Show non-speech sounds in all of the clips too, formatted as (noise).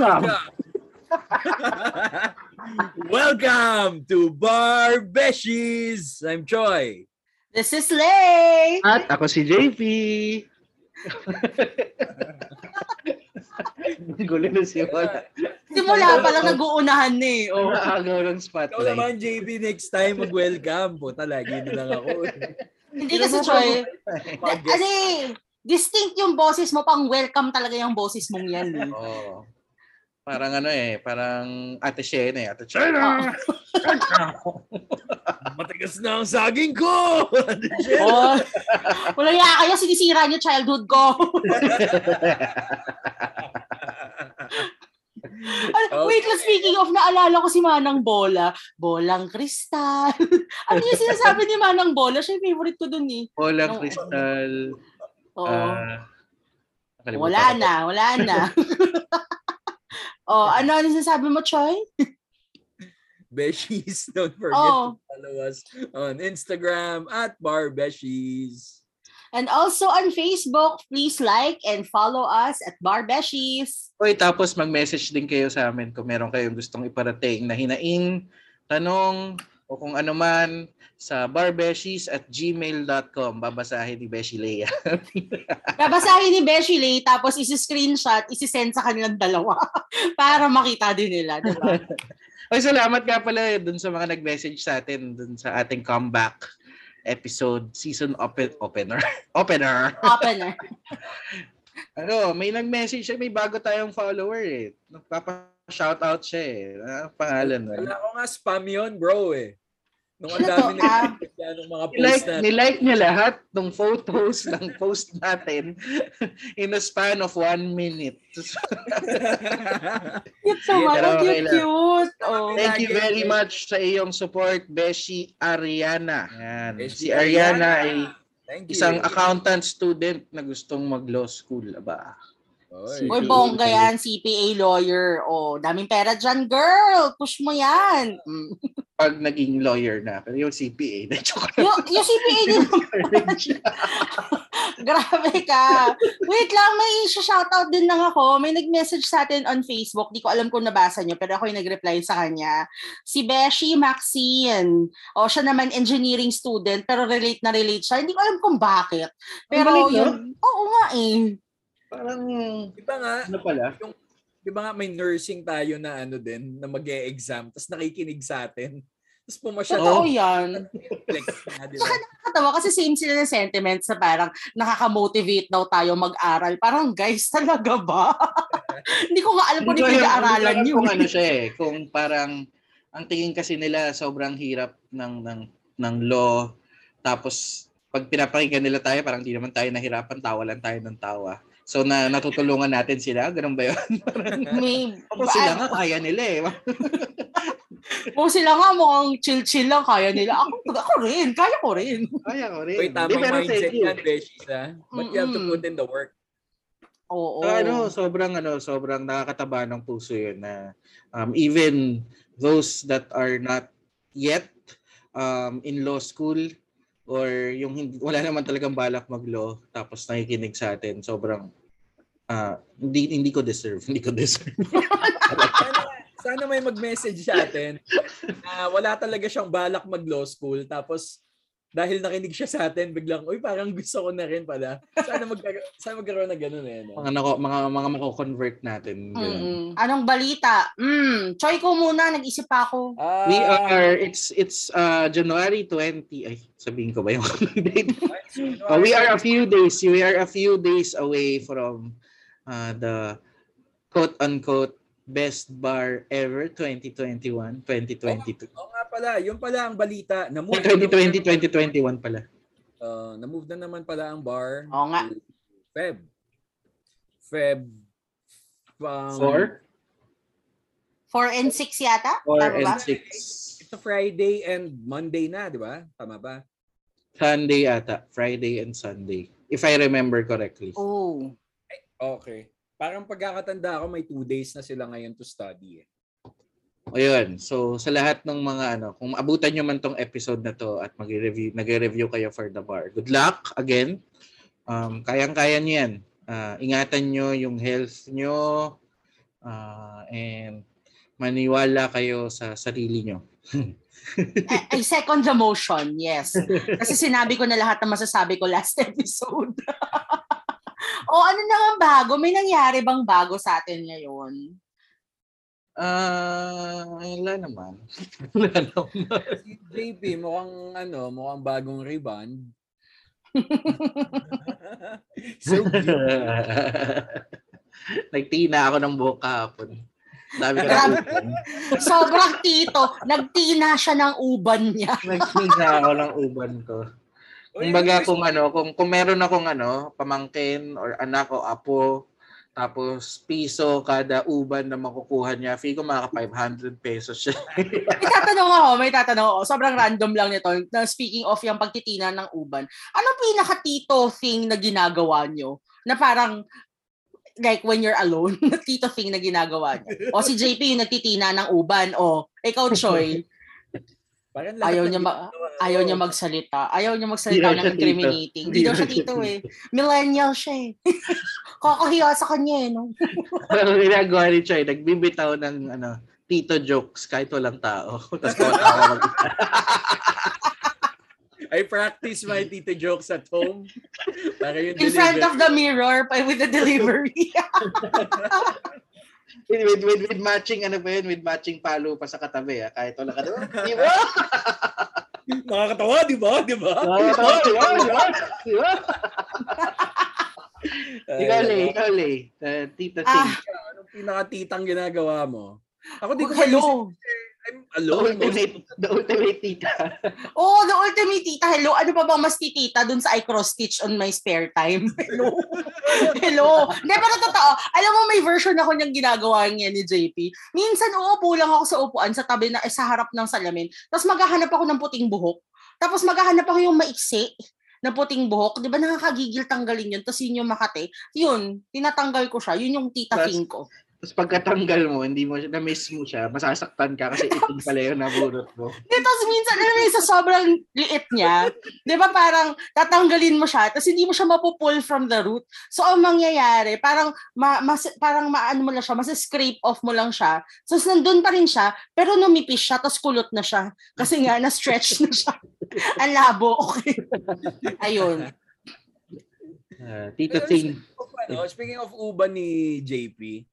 Welcome! (laughs) Welcome to Bar Beshies! I'm Choi. This is Lay! At ako si JP. (laughs) Gulo na si Wala. Simula pa lang nag-uunahan na eh. Oh. Nakagaw ng Ikaw spotlight. naman, JB, next time mag-welcome. Puta, lagi na lang ako. Hindi kasi Choy. Eh, distinct yung boses mo, pang welcome talaga yung boses mong yan. Eh. Oo. Parang ano eh, parang Ate Shena eh. Ate Shena! (laughs) Matigas na ang saging ko! Oh, wala ya kayo, sinisira niyo childhood ko. Ay, Okay. Wait lang, speaking of, naalala ko si Manang Bola. Bolang kristal. (laughs) ano yung sinasabi ni Manang Bola? Siya yung favorite ko dun eh. Bola, Oo. Crystal. Oo. nakalimutan wala na, wala na. (laughs) oh, ano ano sinasabi mo, Choy? (laughs) Beshies, don't forget Oh. to follow us on Instagram at Bar Beshies. And also on Facebook, please like and follow us at Barbeshies. Oy, tapos mag-message din kayo sa amin kung meron kayong gustong iparating na hinaing, tanong, o kung ano man sa barbeshies at gmail.com. Babasahin ni Beshi Lea. (laughs) Babasahin ni Beshi Lay, tapos isi-screenshot, isi-send sa kanilang dalawa (laughs) para makita din nila, di ba? (laughs) Oy, salamat nga pala dun sa mga nag-message sa atin dun sa ating comeback episode, season open, opener. opener. Opener. Ano, may nag-message may bago tayong follower eh. Nagpapa-shoutout siya eh. Ang pangalan nun? Wala ko nga spam yun, bro eh. Nung ang Ano dami na ah? ng mga post Nilike, na nilike niya lahat ng photos ng post natin (laughs) in a span of one minute. (laughs) Cute naman. dalawa Ang cute, cute. Oh. Thank you very much sa iyong support, Beshi Ariana. Yan. Beshi Si Ariana ay Thank you. isang accountant student na gustong mag-law school. Aba. Oy. Uy, bongga yan, CPA lawyer. Oh, daming pera dyan, girl. Push mo yan. Mm. Pag naging lawyer na. Pero yung CPA, na (laughs) joke Yung, yung CPA (laughs) din (laughs) Grabe ka. Wait lang, may shoutout din lang ako. May nag-message sa atin on Facebook. Di ko alam kung nabasa nyo, pero ako yung nag-reply sa kanya. Si Beshi Maxine. O, siya naman engineering student, pero relate na relate siya. Hindi ko alam kung bakit. Pero no? yun, oo nga eh. Parang, Di ba nga, ano pala? di ba nga may nursing tayo na ano din, na mag exam tapos nakikinig sa atin. Tapos pumasya Totoo Oo. yan. (laughs) flex na, di ba? Nakakatawa kasi same sila ng sentiments sa parang nakaka-motivate daw tayo mag-aral. Parang guys, talaga ba? (laughs) Hindi ko nga alam kung yung pinag-aaralan Hindi nyo. alam Kung ano siya eh, kung parang ang tingin kasi nila sobrang hirap ng ng ng law tapos pag pinapakinggan nila tayo parang di naman tayo nahirapan, tawa lang tayo ng tawa. So na natutulungan natin sila, ganun ba 'yon? (laughs) May, Ako sila nga kaya nila eh. (laughs) Kung sila nga mukhang chill-chill lang, kaya nila. Ako, ako rin, kaya ko rin. Kaya ko rin. Uy, Di, tamang pero mindset yan, Beshies, ha? But you have to Mm-mm. put in the work. Oo. So, ano, sobrang ano, sobrang nakakataba ng puso 'yun na um, even those that are not yet um, in law school or yung hindi, wala naman talagang balak mag-law tapos nakikinig sa atin, sobrang ah, hindi hindi ko deserve, (laughs) hindi ko deserve. (laughs) Sana, sana may mag-message sa atin na wala talaga siyang balak mag-law school tapos dahil nakinig siya sa atin, biglang, uy, parang gusto ko na rin pala. Sana, mag sana magkaroon na ganun eh. No? mga nako, mga mga mako-convert natin. Mm-mm. Anong balita? Mm, Choy ko muna, nag-isip pa ako. Ah, We are it's it's uh, January 20. Ay, sabihin ko ba yung (laughs) date? Uh, we are a few days, we are a few days away from uh, the quote unquote best bar ever 2021, 2022. Oo nga pala, yun pala ang balita. Na-move 2020, 2021 pala. Uh, na-move na naman pala ang bar. Oo nga. Feb. Feb. Um, Four, 4 and 6 yata? four Tama ba? and six. It's a Friday and Monday na, di ba? Tama ba? Sunday ata. Friday and Sunday. If I remember correctly. Oh. Okay. Parang pagkakatanda ko, may two days na sila ngayon to study. Eh. Ayun. So, sa lahat ng mga ano, kung abutan nyo man tong episode na to at mag-review, nag-review kayo for the bar. Good luck again. Um, kayang-kaya nyo yan. Ah, ingatan nyo yung health nyo. Ah, and maniwala kayo sa sarili nyo. I, (laughs) I second the motion, yes. Kasi sinabi ko na lahat na masasabi ko last episode. (laughs) o ano na nga bago? May nangyari bang bago sa atin ngayon? Ah, wala naman. (laughs) wala naman. Si JP, mukhang ano, mukhang bagong rebound. (laughs) so cute. Nagtina ako ng buhok kahapon. Dami ko (laughs) Sobrang tito. Nagtina siya ng uban niya. Nagtina ako ng uban ko. Kumbaga kung ano, kung, kung meron akong ano, pamangkin or anak o apo, tapos piso kada uban na makukuha niya, fee ko makaka 500 pesos siya. (laughs) May tatanong ako, may tatanong ako. Sobrang random lang nito. Speaking of yung pagtitina ng uban, anong pinaka-tito thing na ginagawa nyo? Na parang, like when you're alone, (laughs) tito thing na ginagawa nyo? O si JP yung nagtitina ng uban. O, ikaw, Choy, (laughs) Parang lahat ayaw niya, ma- ayaw niya magsalita. Ayaw niya magsalita ng incriminating. Hindi daw siya tito eh. Millennial siya eh. (laughs) Kakahiya sa kanya eh. No? (laughs) Pero ginagawa ni Choy, nagbibitaw ng ano, tito jokes kahit walang tao. (laughs) Tapos tumatawa mag I practice my tito jokes at home. Para yung In front delivery- of the mirror pa with the delivery. With, with, with, with matching ano pa yun, with matching palo pa sa katabi ah, kahit wala ka doon. Di ba? (laughs) Nakakatawa, di ba? Di ba? Nakakatawa, di ba? Di ba? Di ba? Ikaw, Le, ikaw, Le. Uh, tito Ah. Ting. Anong pinakatitang ginagawa mo? Ako di ko Hello. I'm The alone. ultimate, the ultimate tita. (laughs) Oh, the ultimate tita. Hello. Ano pa bang mas titita dun sa I cross stitch on my spare time? (laughs) Hello. (laughs) Hello. Hindi, pero totoo. Alam mo, may version ako niyang ginagawa niya ni JP. Minsan, uupo lang ako sa upuan sa tabi na, eh, sa harap ng salamin. Tapos maghahanap ako ng puting buhok. Tapos maghahanap ako yung maiksi na puting buhok. Di ba nakakagigil tanggalin yun? Tapos yun yung makate. Yun, tinatanggal ko siya. Yun yung tita thing ko. Tapos pagkatanggal mo, hindi mo siya, na-miss mo siya, masasaktan ka kasi itim pala yung nabunot mo. Di, tapos minsan, alam mo sa sobrang liit niya, di ba parang tatanggalin mo siya, tapos hindi mo siya mapupull from the root. So, ang mangyayari, parang, ma, mas, parang maano mo lang siya, mas-scrape off mo lang siya. So, nandun pa rin siya, pero numipis siya, tapos kulot na siya. Kasi nga, na-stretch na siya. (laughs) ang labo, okay. Ayun. Uh, tito Ting. Speaking of, ano, speaking of uban ni JP,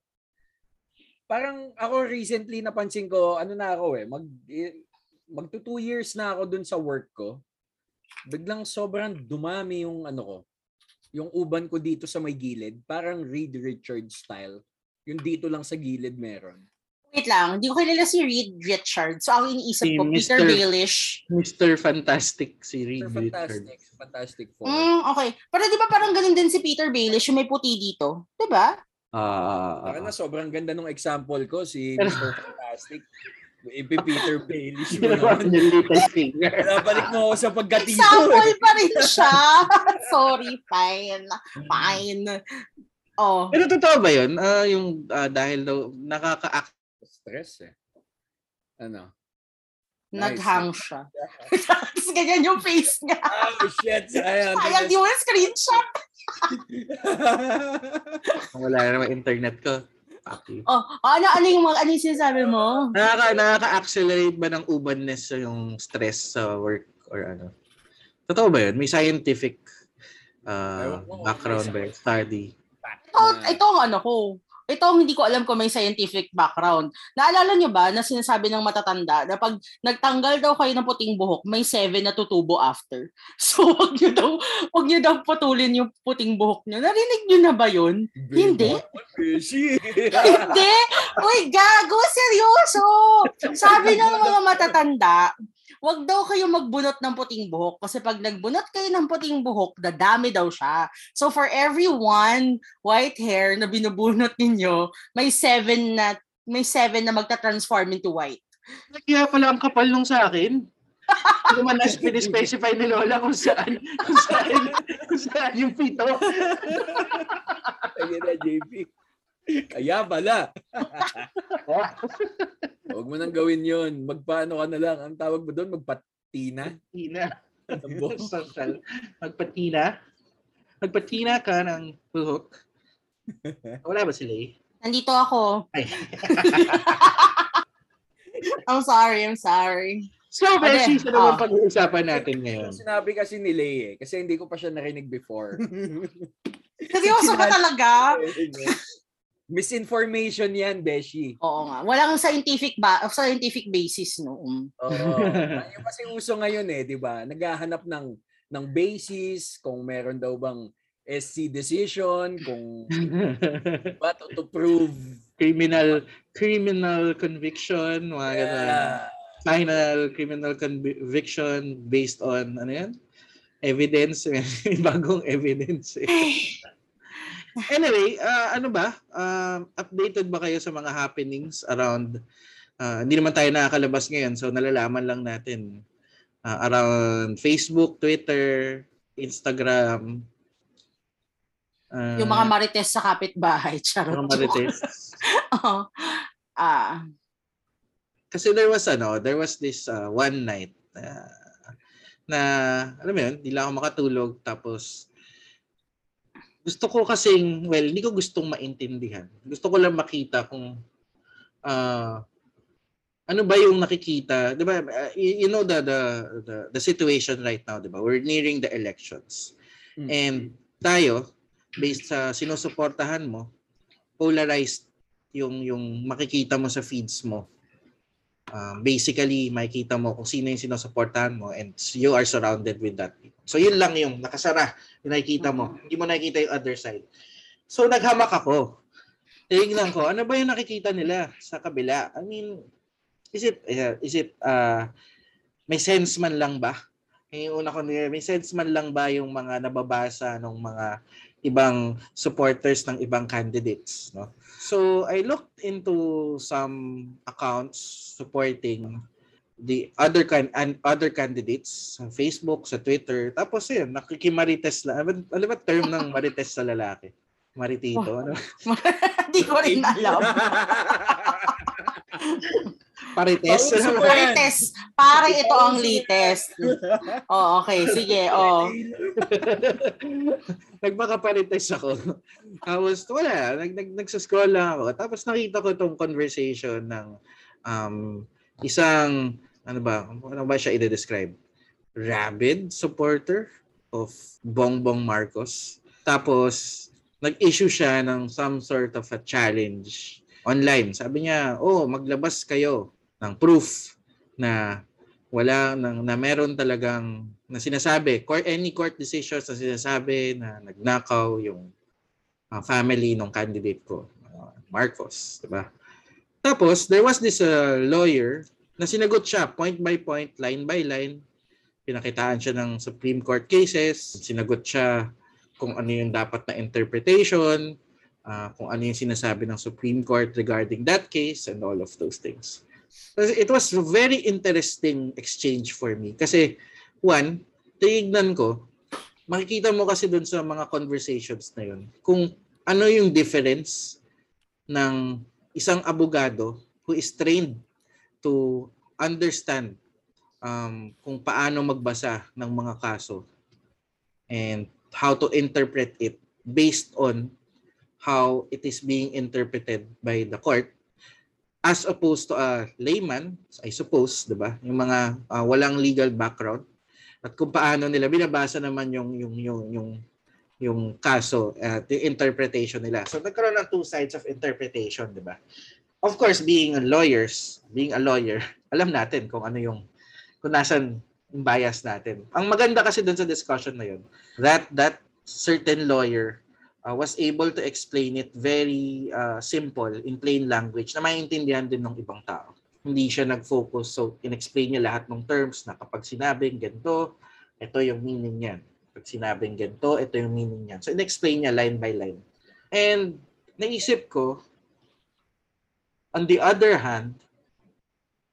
parang ako recently napansin ko, ano na ako eh, mag, eh, magto two years na ako dun sa work ko. Biglang sobrang dumami yung ano ko, yung uban ko dito sa may gilid, parang Reed Richards style. Yung dito lang sa gilid meron. Wait lang, hindi ko kilala si Reed Richards. So, ang iniisip Si ko, Peter Mr. Baelish. Mr. Fantastic si Reed Pero fantastic, Richards. fantastic four. Mm, okay. Pero di ba parang ganun din si Peter Baelish, yung may puti dito? Di ba? Ah, Saka na sobrang ganda ng example ko, si Mr. Fantastic. Ipi Peter Baelish mo Ginawa naman. niya little finger. (laughs) Nabalik mo ako sa pagkatito. Example pa rin siya. (laughs) Sorry, fine. Fine. Oh. Pero totoo ba yun? Ah, yung ah, dahil daw nakaka-act Stress eh. Ano? Naghang siya. (laughs) Tapos ganyan yung face niya. Oh shit, (laughs) sayang. Sayang di mo yung screenshot. (laughs) wala na naman internet ko. Okay. Oh, ano, ano yung ano yung sinasabi mo? Nakaka, nakaka-accelerate ba ng ubanness yung stress sa work or ano? Totoo ba yun? May scientific uh, background ba yun? Study? Ito, ito ang ano ko. Ito hindi ko alam kung may scientific background. Naalala nyo ba na sinasabi ng matatanda na pag nagtanggal daw kayo ng puting buhok, may seven na tutubo after. (laughs) So, wag nyo daw, wag nyo daw putulin yung puting buhok nyo. Narinig nyo na ba yun? Hindi. Fishy. (laughs) Hindi! Uy, gago! Seryoso! Sabi ng mga matatanda, wag daw kayo magbunot ng puting buhok kasi pag nagbunot kayo ng puting buhok, dadami daw siya. So for every one white hair na binubunot ninyo, may seven na may seven na magta-transform into white. Kaya pala ang kapal nung sa akin. (laughs) Hindi naman nas specify ni Lola kung saan, kung saan, kung saan yung pito. Ayun na, JP. Kaya pala. (laughs) Huwag mo nang gawin yon. Magpaano ka na lang. Ang tawag mo doon, magpatina. Tina. Ng buhok. (laughs) Social. Magpatina. Magpatina ka ng buhok. (laughs) Wala ba sila eh? Nandito ako. Ay. I'm sorry, I'm sorry. So, Ade, Beshi, sa naman ah. pag-uusapan natin ngayon. Sinabi kasi ni Lay eh. Kasi hindi ko pa siya narinig before. Seryoso ka talaga? Misinformation yan, Beshi. Oo nga. Walang scientific ba scientific basis no. Oo. (laughs) Yung kasi uso ngayon eh, di ba? Naghahanap ng ng basis, kung meron daw bang SC decision, kung (laughs) ba to, to prove criminal criminal conviction, mga ganun. Yeah. Final criminal conviction based on ano yan? Evidence, (laughs) bagong evidence. eh. Anyway, ah, ano ba? Ah, updated ba kayo sa mga happenings around ah, hindi naman tayo nakakalabas ngayon so nalalaman lang natin ah, around Facebook, Twitter, Instagram. ah, Yung mga marites sa kapitbahay, (laughs) charot. mga marites. (laughs) Oo. Ah, Kasi there was ano, there was this uh, one night uh, na alam mo yun, hindi lang ako makatulog tapos gusto ko kasing, well, hindi ko gustong maintindihan. Gusto ko lang makita kung uh, ano ba yung nakikita, 'di ba? Uh, you, know the, the the the situation right now, 'di ba? We're nearing the elections. Mm. And tayo based sa sinusuportahan mo, polarized yung yung makikita mo sa feeds mo. Um, basically, makikita mo kung sino yung sinusuportahan mo and you are surrounded with that. So yun lang yung nakasara, yung nakikita mo. Hindi mo nakikita yung other side. So naghamak ako. Tingnan ko, ano ba yung nakikita nila sa kabila? I mean, is it, uh, is it, uh, may sense man lang ba? Yung una ko nila, may sense man lang ba yung mga nababasa ng mga ibang supporters ng ibang candidates, no? So I looked into some accounts supporting the other can and other candidates sa Facebook, sa Twitter. Tapos yun, nakikimarites lang. Ano, ano ba term ng (laughs) marites sa lalaki? Maritito, ano? (laughs) Hindi ko rin (laughs) alam. Parites. Pauso pa ba? yan. Marites. Pare ito ang latest. Oh, okay. Sige. Oh. (laughs) Nagmakaparites ako. Tapos wala, nag, nag, nagsascroll lang ako. Tapos nakita ko tong conversation ng um, isang, ano ba, ano ba siya i-describe? Rabid supporter of Bongbong Marcos. Tapos, nag-issue siya ng some sort of a challenge online. Sabi niya, oh, maglabas kayo ng proof na wala nang na meron talagang na sinasabi court any court decisions na sinasabi na nagnakaw yung uh, family ng candidate ko uh, Marcos di ba? Tapos there was this uh, lawyer na sinagot siya point by point line by line. Pinakitaan siya ng Supreme Court cases. Sinagot siya kung ano yung dapat na interpretation uh, kung ano yung sinasabi ng Supreme Court regarding that case and all of those things it was a very interesting exchange for me. Kasi, one, tinignan ko, makikita mo kasi dun sa mga conversations na yun, kung ano yung difference ng isang abogado who is trained to understand um, kung paano magbasa ng mga kaso and how to interpret it based on how it is being interpreted by the court as opposed to a layman, I suppose, 'di ba? Yung mga uh, walang legal background at kung paano nila binabasa naman yung yung yung yung yung kaso at uh, yung interpretation nila. So nagkaroon ng two sides of interpretation, 'di ba? Of course, being a lawyers, being a lawyer, (laughs) alam natin kung ano yung kung nasan yung bias natin. Ang maganda kasi doon sa discussion na yun, that that certain lawyer uh, was able to explain it very uh, simple in plain language na maintindihan din ng ibang tao. Hindi siya nag-focus so in-explain niya lahat ng terms na kapag sinabing ganito, ito yung meaning niyan. Pag sinabing ganito, ito yung meaning niyan. So in-explain niya line by line. And naisip ko, on the other hand,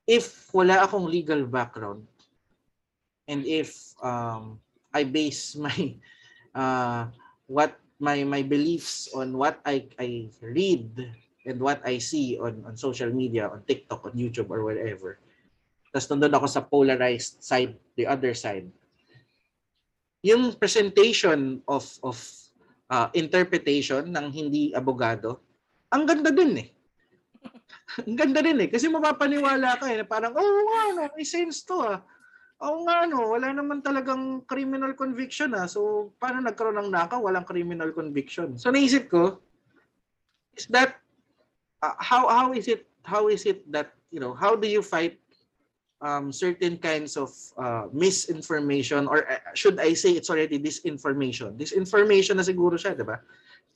if wala akong legal background and if um, I base (laughs) my uh, what my my beliefs on what I I read and what I see on on social media, on TikTok, on YouTube or wherever. Tapos nandun ako sa polarized side, the other side. Yung presentation of of uh, interpretation ng hindi abogado, ang ganda din eh. (laughs) ang ganda din eh. Kasi mapapaniwala ka eh. Parang, oh nga, no, may sense to ah. Oo nga, no, wala naman talagang criminal conviction ah. So, paano nagkaroon ng nakaw? Walang criminal conviction. So, naisip ko, is that, uh, how how is it, how is it that, you know, how do you fight um, certain kinds of uh, misinformation or uh, should I say it's already disinformation? Disinformation na siguro siya, di ba?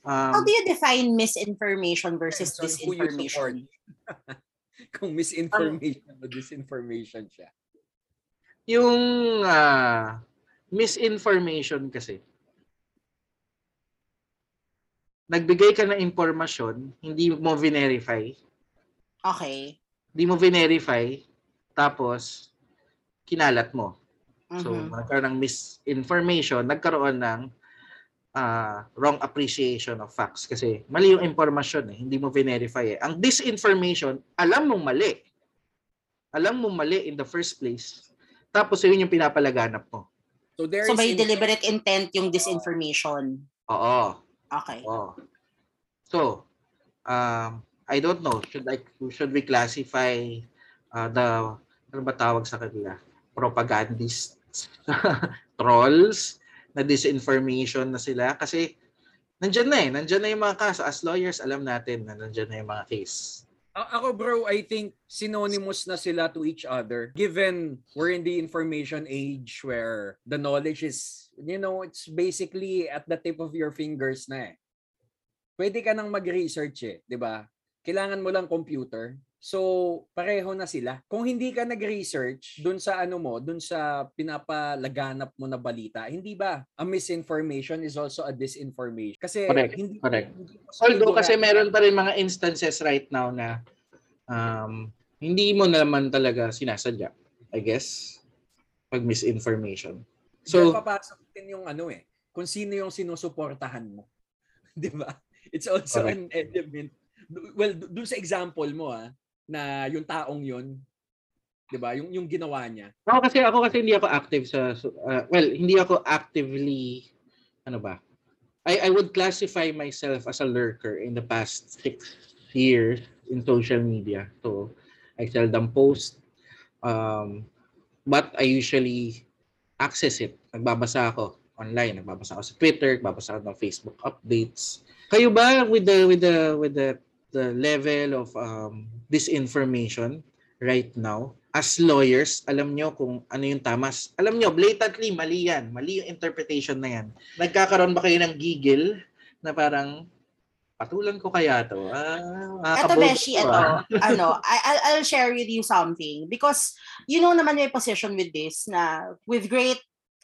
How Um, do you define misinformation versus disinformation? (laughs) Kung misinformation o disinformation siya. Yung ah, misinformation kasi, nagbigay ka ng impormasyon, hindi mo verify, Okay. hindi mo verify, tapos kinalat mo. So, Mhm. nagkaroon ng misinformation, nagkaroon ng ah, wrong appreciation of facts kasi mali yung impormasyon eh, hindi mo verify eh. Ang disinformation, alam mong mali. Alam mong mali in the first place. Tapos yun yung pinapalaganap mo. So there So is by in- deliberate intent yung disinformation. Oo. Okay. Oo. So, um, I don't know, should I should we classify uh, the ano ba tawag sa kanila? Propagandists, (laughs) trolls, na disinformation na sila kasi nandyan na eh, nandyan na yung mga kaso. As lawyers, alam natin na nandyan na yung mga case. Ako bro, I think synonymous na sila to each other. Given we're in the information age where the knowledge is, you know, it's basically at the tip of your fingers na eh. Pwede ka nang mag-research eh, 'di ba? Kailangan mo lang computer. So, pareho na sila. Kung hindi ka nag-research dun sa ano mo, dun sa pinapalaganap mo na balita, hindi ba? A misinformation is also a disinformation. Kasi Correct, hindi correct. hindi Although kasi meron pa rin mga instances right now na um, hindi mo naman talaga sinasadya, I guess, pag misinformation. So, So, papasok din yung ano eh, kung sino yung sinusuportahan mo. (laughs) 'Di ba? It's also Correct. an element. Well, dun sa example mo ah, na yung taong yun, 'di ba? Yung yung ginawa niya. Ako kasi ako kasi hindi ako active sa uh, well, hindi ako actively ano ba? I I would classify myself as a lurker in the past six years in social media. So I seldom post um but I usually access it. Nagbabasa ako online, nagbabasa ako sa Twitter, nagbabasa ako ng Facebook updates. Kayo ba with the with the with the the level of um disinformation right now as lawyers, alam nyo kung ano yung tama. Alam nyo, blatantly, mali yan. Mali yung interpretation na yan. Nagkakaroon ba kayo ng gigil na parang, patulan ko kaya to? Ah, makakabobo Beshi, to, eto, ah. (laughs) ano, I, I'll, I'll share with you something because you know naman may position with this na with great,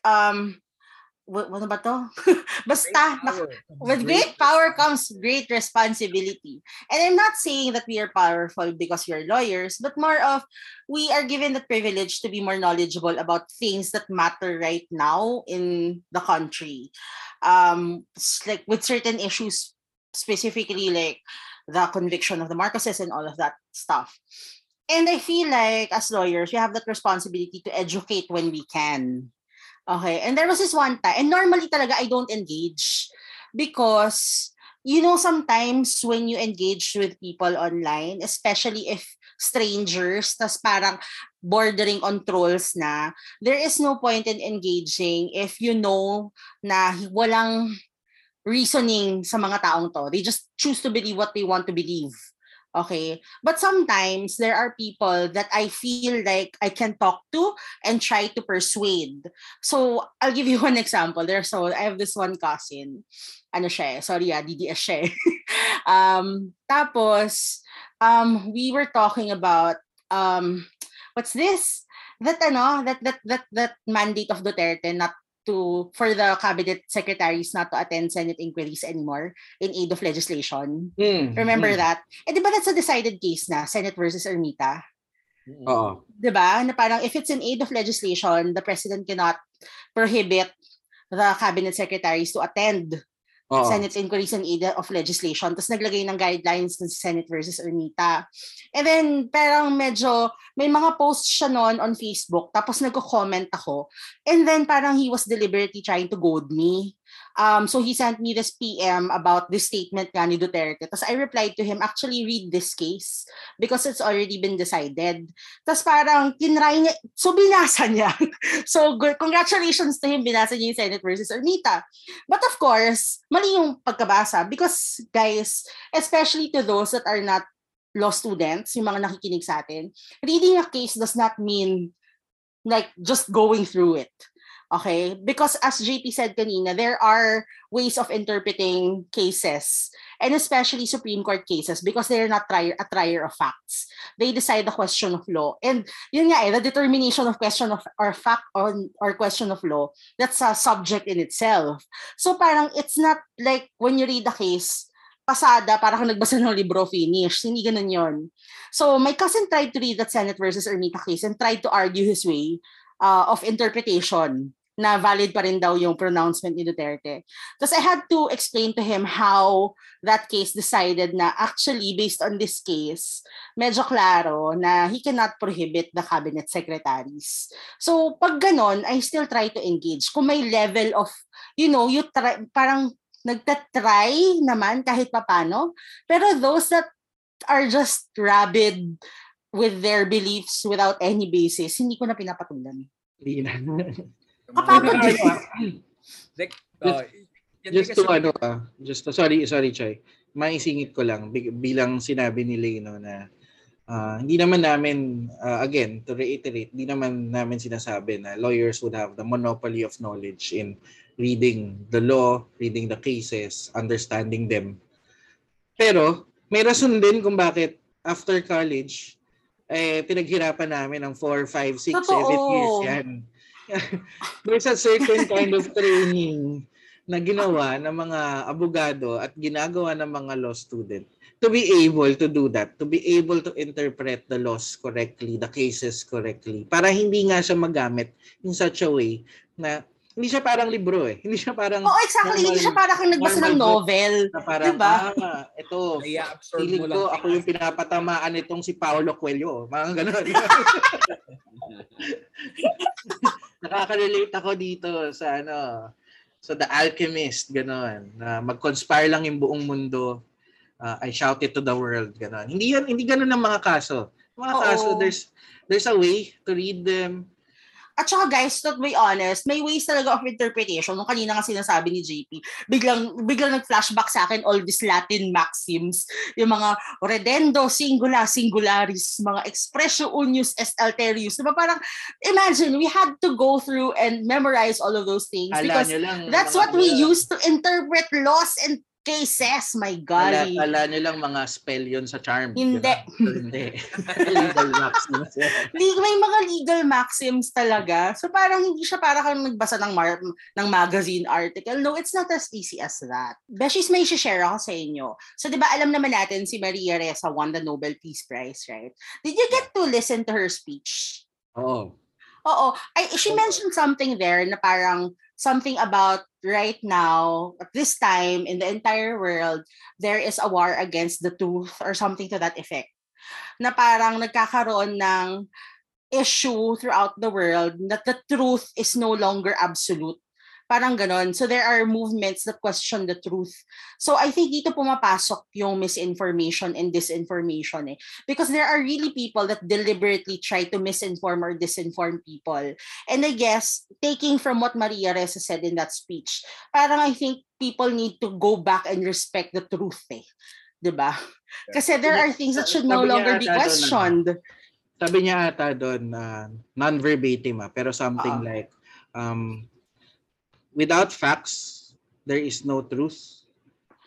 um, ano ba to? (laughs) Basta, with great power comes great responsibility. And I'm not saying that we are powerful because we are lawyers, but more of we are given the privilege to be more knowledgeable about things that matter right now in the country. Um, like with certain issues, specifically like the conviction of the Marcoses and all of that stuff. And I feel like as lawyers, we have that responsibility to educate when we can. Okay. And there was this one time, and normally talaga I don't engage because you know sometimes when you engage with people online, especially if strangers, tas parang bordering on trolls na, there is no point in engaging if you know na walang reasoning sa mga taong to. They just choose to believe what they want to believe. Okay. But sometimes there are people that I feel like I can talk to and try to persuade. So I'll give you (laughs) one example. There's so I have this one cousin. Ano siya eh, sorry ah, DDS siya eh. (laughs) um, tapos, um, we were talking about, um, what's this? That ano, that, that, that, that mandate of Duterte not to, for the cabinet secretaries not to attend Senate inquiries anymore in aid of legislation. Hmm, Remember hmm. that? Eh, di ba that's a decided case na, Senate versus Ermita? Oo. Di ba? Na parang if it's in aid of legislation, the president cannot prohibit the cabinet secretaries to attend Oo. Senate inquiries in aid of legislation. Tapos naglagay ng guidelines sa Senate versus Ermita. And then, parang medyo, may mga posts siya noon on Facebook. Tapos nagko-comment ako. And then, parang he was deliberately trying to goad me. Um, so he sent me this PM about this statement nga ni Duterte. Tapos I replied to him, actually read this case because it's already been decided. Tapos parang tinry niya, so binasa (laughs) niya. so congratulations to him, binasa niya yung Senate versus Ermita. But of course, mali yung pagkabasa because guys, especially to those that are not law students, yung mga nakikinig sa atin, reading a case does not mean like just going through it. Okay? Because as JP said kanina, there are ways of interpreting cases and especially Supreme Court cases because they're not trier, a trier of facts. They decide the question of law. And yun nga eh, the determination of question of or fact on or question of law, that's a subject in itself. So parang it's not like when you read the case, pasada, para kang nagbasa ng libro, finish. Hindi ganun yon. So my cousin tried to read that Senate versus Ermita case and tried to argue his way uh, of interpretation na valid pa rin daw yung pronouncement ni Duterte. Tapos I had to explain to him how that case decided na actually based on this case, medyo klaro na he cannot prohibit the cabinet secretaries. So pag ganon, I still try to engage. Kung may level of, you know, you try, parang nagtatry naman kahit papano. Pero those that are just rabid with their beliefs without any basis, hindi ko na pinapatulan. Hindi na. (laughs) Kapapag Like, oh, din just to kasi- ano ah, just to, sorry, sorry Choy. Maisingit ko lang bi- bilang sinabi ni Leno na ah, hindi naman namin ah, again to reiterate, hindi naman namin sinasabi na lawyers would have the monopoly of knowledge in reading the law, reading the cases, understanding them. Pero may rason din kung bakit after college eh pinaghirapan namin ng 4, 5, 6, 7 Totoo. years yan. (laughs) There's a certain kind of training na ginawa ng mga abogado at ginagawa ng mga law student to be able to do that, to be able to interpret the laws correctly, the cases correctly, para hindi nga siya magamit in such a way na hindi siya parang libro eh. Hindi siya parang Oo, exactly. Hindi siya para kang nagbasa ng normal novel. na parang, Diba? ah, ito, Feeling mo lang. ko ako yung pinapatamaan nitong si Paolo Coelho. Mga ganun. (laughs) Nakaka-relate ako dito sa ano, sa The Alchemist, gano'n. Na mag-conspire lang yung buong mundo. Uh, I shout it to the world, gano'n. Hindi yan, hindi gano'n ang mga kaso. Mga Oo. kaso, there's there's a way to read them. At saka guys, to be honest, may ways talaga of interpretation. Nung kanina nga sinasabi ni JP, biglang, biglang nag-flashback sa akin all these Latin maxims. Yung mga redendo, singula, singularis, mga expressio unius est alterius. Diba parang, imagine, we had to go through and memorize all of those things Ala because lang. that's what we use to interpret laws and cases. My Ala, golly. ala nyo lang mga spell yun sa charm. Hindi. Hindi. (laughs) Legal maxims. May mga legal maxims talaga. So parang hindi siya para kang nagbasa ng, mar- ng magazine article. No, it's not as easy as that. Beshies, may share ako sa inyo. So di ba alam naman natin si Maria Ressa won the Nobel Peace Prize, right? Did you get to listen to her speech? Oo. Oo. I, she mentioned something there na parang something about right now, at this time in the entire world, there is a war against the truth or something to that effect. Na parang nagkakaroon ng issue throughout the world that the truth is no longer absolute. Parang ganon. So there are movements that question the truth. So I think dito pumapasok yung misinformation and disinformation eh. Because there are really people that deliberately try to misinform or disinform people. And I guess, taking from what Maria Ressa said in that speech, parang I think people need to go back and respect the truth eh. 'Di ba? Kasi there are things that should no Sabi longer be doon, ano, questioned. sabi niya ata doon na non-verbatim ah, pero something Ah. like um, without facts there is no truth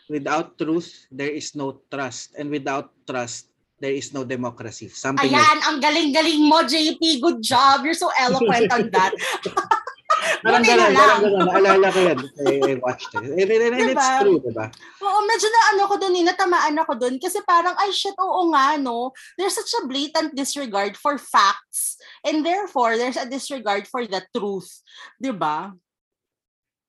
without truth there is no trust and without trust there is no democracy something like Ayan, ang galing-galing mo, JP. Good job. You're so eloquent on that. (laughs) parang lang. parang ganun. Naalala ko yan. I, I watched it. And, and, and it's Diba? true, diba? Oo, medyo na ano ko doon, natamaan ako doon. Kasi parang, ay shit, oo nga, no? There's such a blatant disregard for facts. And therefore, there's a disregard for the truth. Di ba?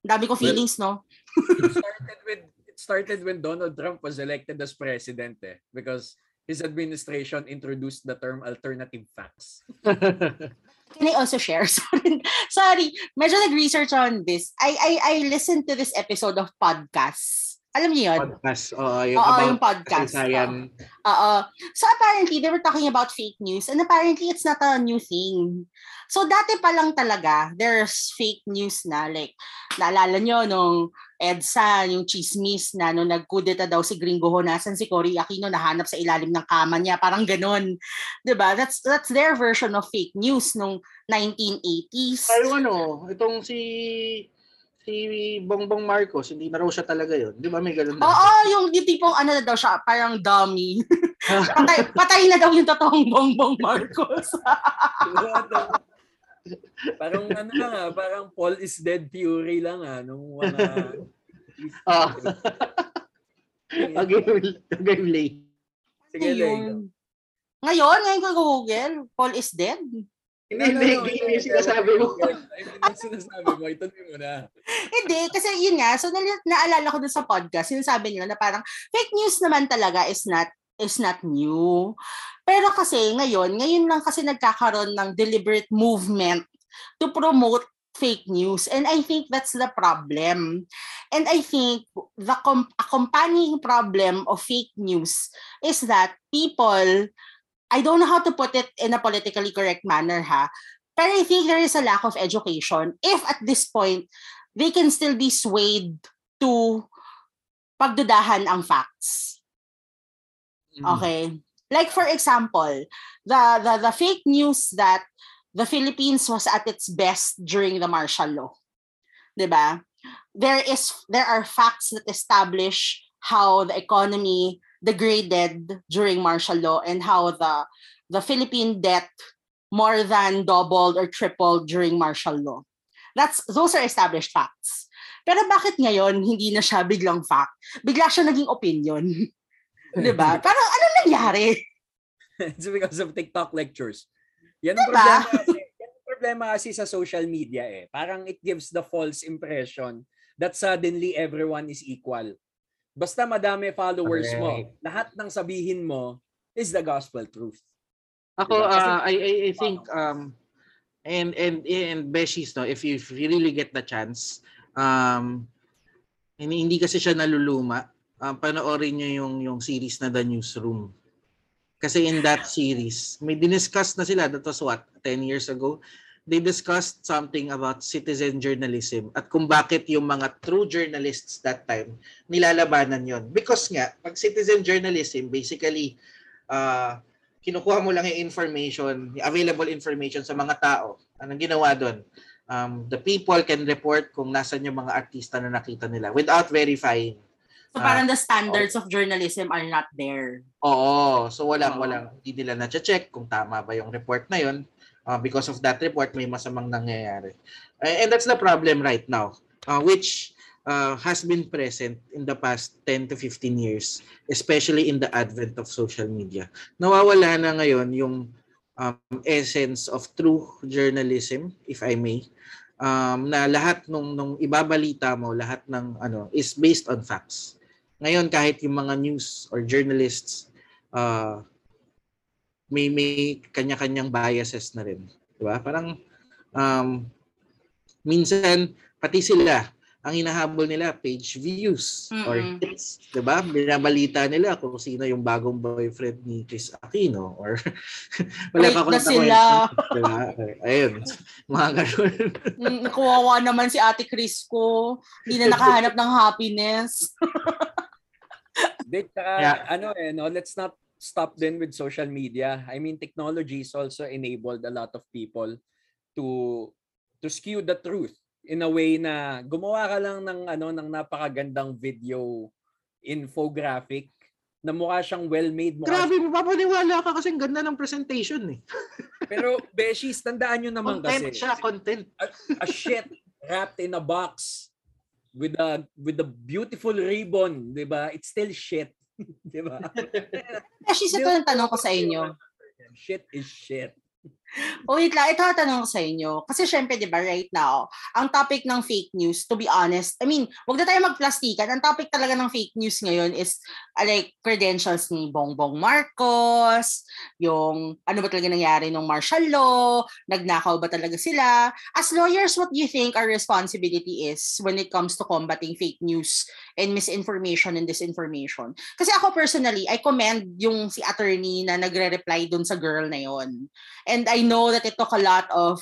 Dami ko feelings, no? it started with it started when Donald Trump was elected as president eh because his administration introduced the term alternative facts. (laughs) Can I also share? (laughs) Sorry, sorry. medyo nag-research on this. I, I, I listened to this episode of podcast. Alam niyo yun? podcast. Oo, yung Oo, about yung podcast. Oo. So apparently, they were talking about fake news and apparently it's not a new thing. So dati pa lang talaga, there's fake news na. Like, naalala nyo nung EDSA, yung chismis na nung nagkudeta daw si Gringo Honasan, si Cory Aquino nahanap sa ilalim ng kama niya. Parang ganun. ba That's, that's their version of fake news nung 1980s. Pero ano, itong si si Bongbong Marcos, hindi na raw siya talaga yun. Di ba may ganun na? Oo, yung, yung tipong ano na daw siya, parang dummy. (laughs) patay, patay na daw yung totoong Bongbong Marcos. (laughs) parang ano lang ah, parang Paul is dead theory lang ah, nung mga... (laughs) Ah. Again, again late. Sige, Lego. Ngayon, ngayon ko Google, Paul is dead. Hindi, hindi, hindi yung (laughs) sinasabi mo. Hindi yung sinasabi mo. Ituloy mo na. Hindi, kasi yun nga, so na- naalala ko dun sa podcast, sinasabi nila na parang fake news naman talaga is not is not new. Pero kasi ngayon, ngayon lang kasi nagkakaroon ng deliberate movement to promote fake news. And I think that's the problem. And I think the com- accompanying problem of fake news is that people, I don't know how to put it in a politically correct manner ha, pero I think there is a lack of education. If at this point, they can still be swayed to pagdudahan ang facts. Mm. Okay. Like for example, the, the the fake news that the Philippines was at its best during the martial law. 'Di ba? There is there are facts that establish how the economy degraded during martial law and how the the Philippine debt more than doubled or tripled during martial law. That's those are established facts. Pero bakit ngayon hindi na siya biglang fact? Bigla siya naging opinion. (laughs) 'Di ba? (laughs) Parang ano nangyari? It's because of TikTok lectures. Yan ang Diba? problema kasi. Yan ang problema kasi sa social media eh. Parang it gives the false impression that suddenly everyone is equal. Basta madami followers mo, Correct. lahat ng sabihin mo is the gospel truth. Ako, Diba? Kasi- uh, I, I, I think, um, and, and, and Beshies, no, if you if you really get the chance, um, hindi, hindi kasi siya naluluma, um, panoorin nyo yung, yung series na The Newsroom. Kasi in that series, may diniscuss na sila, that was what, 10 years ago? They discussed something about citizen journalism at kung bakit yung mga true journalists that time nilalabanan yon Because nga, pag citizen journalism, basically, uh, kinukuha mo lang yung information, yung available information sa mga tao. Anong ginawa doon? Um, the people can report kung nasan yung mga artista na nakita nila without verifying. So parang the standards of journalism are not there. Oo. So walang Oo. walang hindi nila na-check kung tama ba yung report na yun. Uh, because of that report may masamang nangyayari. Uh, and that's the problem right now, uh, which uh, has been present in the past 10 to 15 years, especially in the advent of social media. Nawawala na ngayon yung um, essence of true journalism, if I may, um, na lahat nung, nung ibabalita mo, lahat ng ano, is based on facts. Ngayon, kahit yung mga news or journalists, uh, may may kanya-kanyang biases na rin. Di ba? Parang um, minsan, pati sila, ang hinahabol nila, page views or Mm-mm. hits. Di ba? Binabalita nila kung sino yung bagong boyfriend ni Chris Aquino or (laughs) Wait pa na kwenta sila. Di ba? Ayun. Mga ganun. (laughs) Mm, Kawawa naman si Ate Chris ko. Hindi na nakahanap ng happiness. (laughs) Di, tsaka, Yeah. ano eh, no, let's not stop then with social media. I mean, technology has also enabled a lot of people to to skew the truth in a way na gumawa ka lang ng ano ng napakagandang video infographic na mukha siyang well-made mukha Grabe, mapapaniwala ka kasi ang ganda ng presentation eh. (laughs) Pero Beshies, tandaan nyo naman Content kasi siya, content. a shit wrapped in a box with a with a beautiful ribbon, 'di ba? It's still shit, (laughs) 'di ba? Actually, ito yung tanong ko sa inyo. Shit is shit. Oh, wait lang, ito tanong ko sa inyo. Kasi syempre, di ba, right now, ang topic ng fake news, to be honest, I mean, wag na tayo magplastikan. Ang topic talaga ng fake news ngayon is uh, like credentials ni Bongbong Marcos, yung ano ba talaga nangyari nung martial law, nagnakaw ba talaga sila. As lawyers, what do you think our responsibility is when it comes to combating fake news and misinformation and disinformation? Kasi ako personally, I commend yung si attorney na nagre-reply dun sa girl na yon. And I know that it took a lot of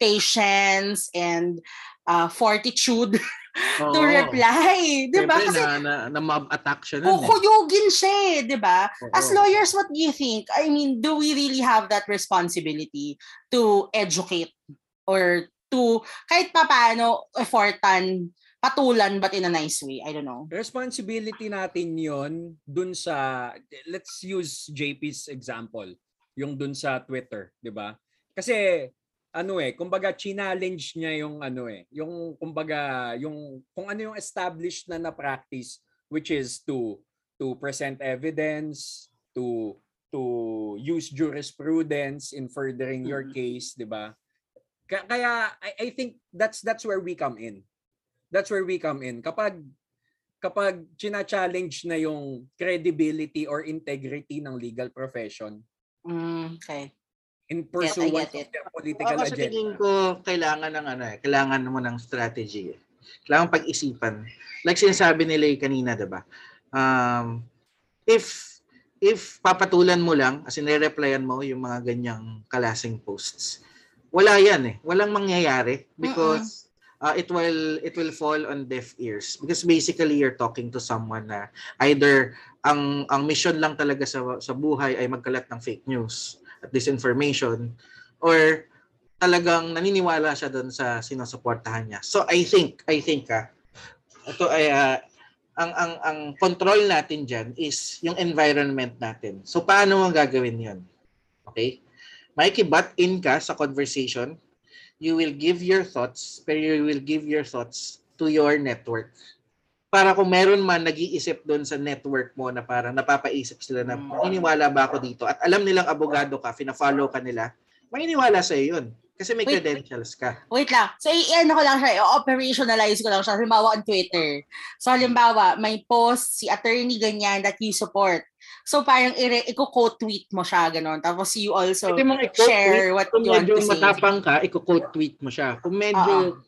patience and uh, fortitude (laughs) to Oo. reply. Di ba? Kasi na, na, na mob attack siya nun eh. kukuyugin siya eh, di ba? As lawyers, what do you think? I mean, do we really have that responsibility to educate or to kahit pa paano effortan, patulan but in a nice way? I don't know. Responsibility natin yon dun sa, let's use JP's example, yung dun sa Twitter, di ba? Kasi, ano eh, kumbaga challenge niya yung ano eh, yung kumbaga, yung kung ano yung established na na practice which is to to present evidence, to to use jurisprudence in furthering your case, di ba? Ka- Kaya I, I think that's that's where we come in. That's where we come in. Kapag kapag china-challenge na yung credibility or integrity ng legal profession Mm, okay. in pursuance of their political Ako sa agenda. tingin ko, kailangan ng ano eh, kailangan mo ng strategy. eh. Kailangan pag-isipan. Like sinasabi nila eh kanina, 'di ba? Um, if if papatulan mo lang, as in replyan mo yung mga ganyang kalasing posts, wala yan eh. Walang mangyayari because uh, it will it will fall on deaf ears because basically you're talking to someone na either ang ang mission lang talaga sa sa buhay ay magkalat ng fake news at disinformation or talagang naniniwala siya doon sa sinusuportahan niya. So I think I think ah ito ay ah, ang ang ang control natin diyan is yung environment natin. So paano mo gagawin 'yon? Okay? Mikey, butt in ka sa conversation. You will give your thoughts, pero you will give your thoughts to your network. Para kung meron man nag-iisip doon sa network mo na parang napapaisip sila na Mm. maniniwala ba ako dito at alam nilang abogado ka, fina-follow ka nila, maniniwala sa yun. Kasi may Wait, credentials ka. Wait lang. So, i-ano ko lang siya, i-operationalize ko lang siya. Halimbawa on Twitter. So, halimbawa, may post si attorney ganyan that you support. So, parang i- i-quote tweet mo siya, ganon. Tapos you also i-quote share tweet. what Kung you want medyo to say. matapang ka, i-quote tweet mo siya. Kung medyo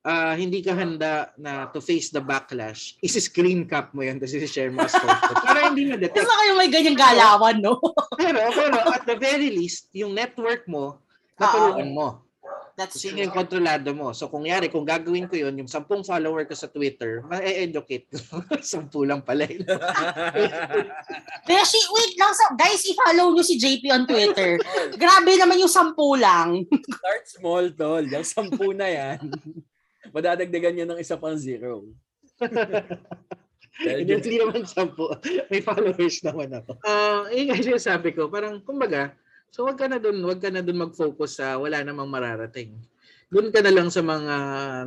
ah, hindi ka handa na to face the backlash, isi-screen cap mo yun, tapos isi-share mo as. (laughs) Para hindi na-detect. Gusto yung may ganyang galawan, no? Pero, pero at the very least, yung network mo, natulungan mo. That's Sino true. yung kontrolado mo. So kung yari, kung gagawin ko yun, yung sampung follower ko sa Twitter, ma-educate ko. (laughs) Sampu lang pala yun. (laughs) Beshi, wait lang. Sa, guys, i-follow nyo si JP on Twitter. (laughs) Grabe naman yung sampu lang. Start small, tol. Yung sampu na yan. Madadagdagan niya ng isa pang zero. Hindi naman sampu. May followers naman ako. Ah, uh, yun kasi sabi ko, parang, kumbaga, so wag ka na dun, wag ka na dun mag-focus sa wala namang mararating. Doon ka na lang sa mga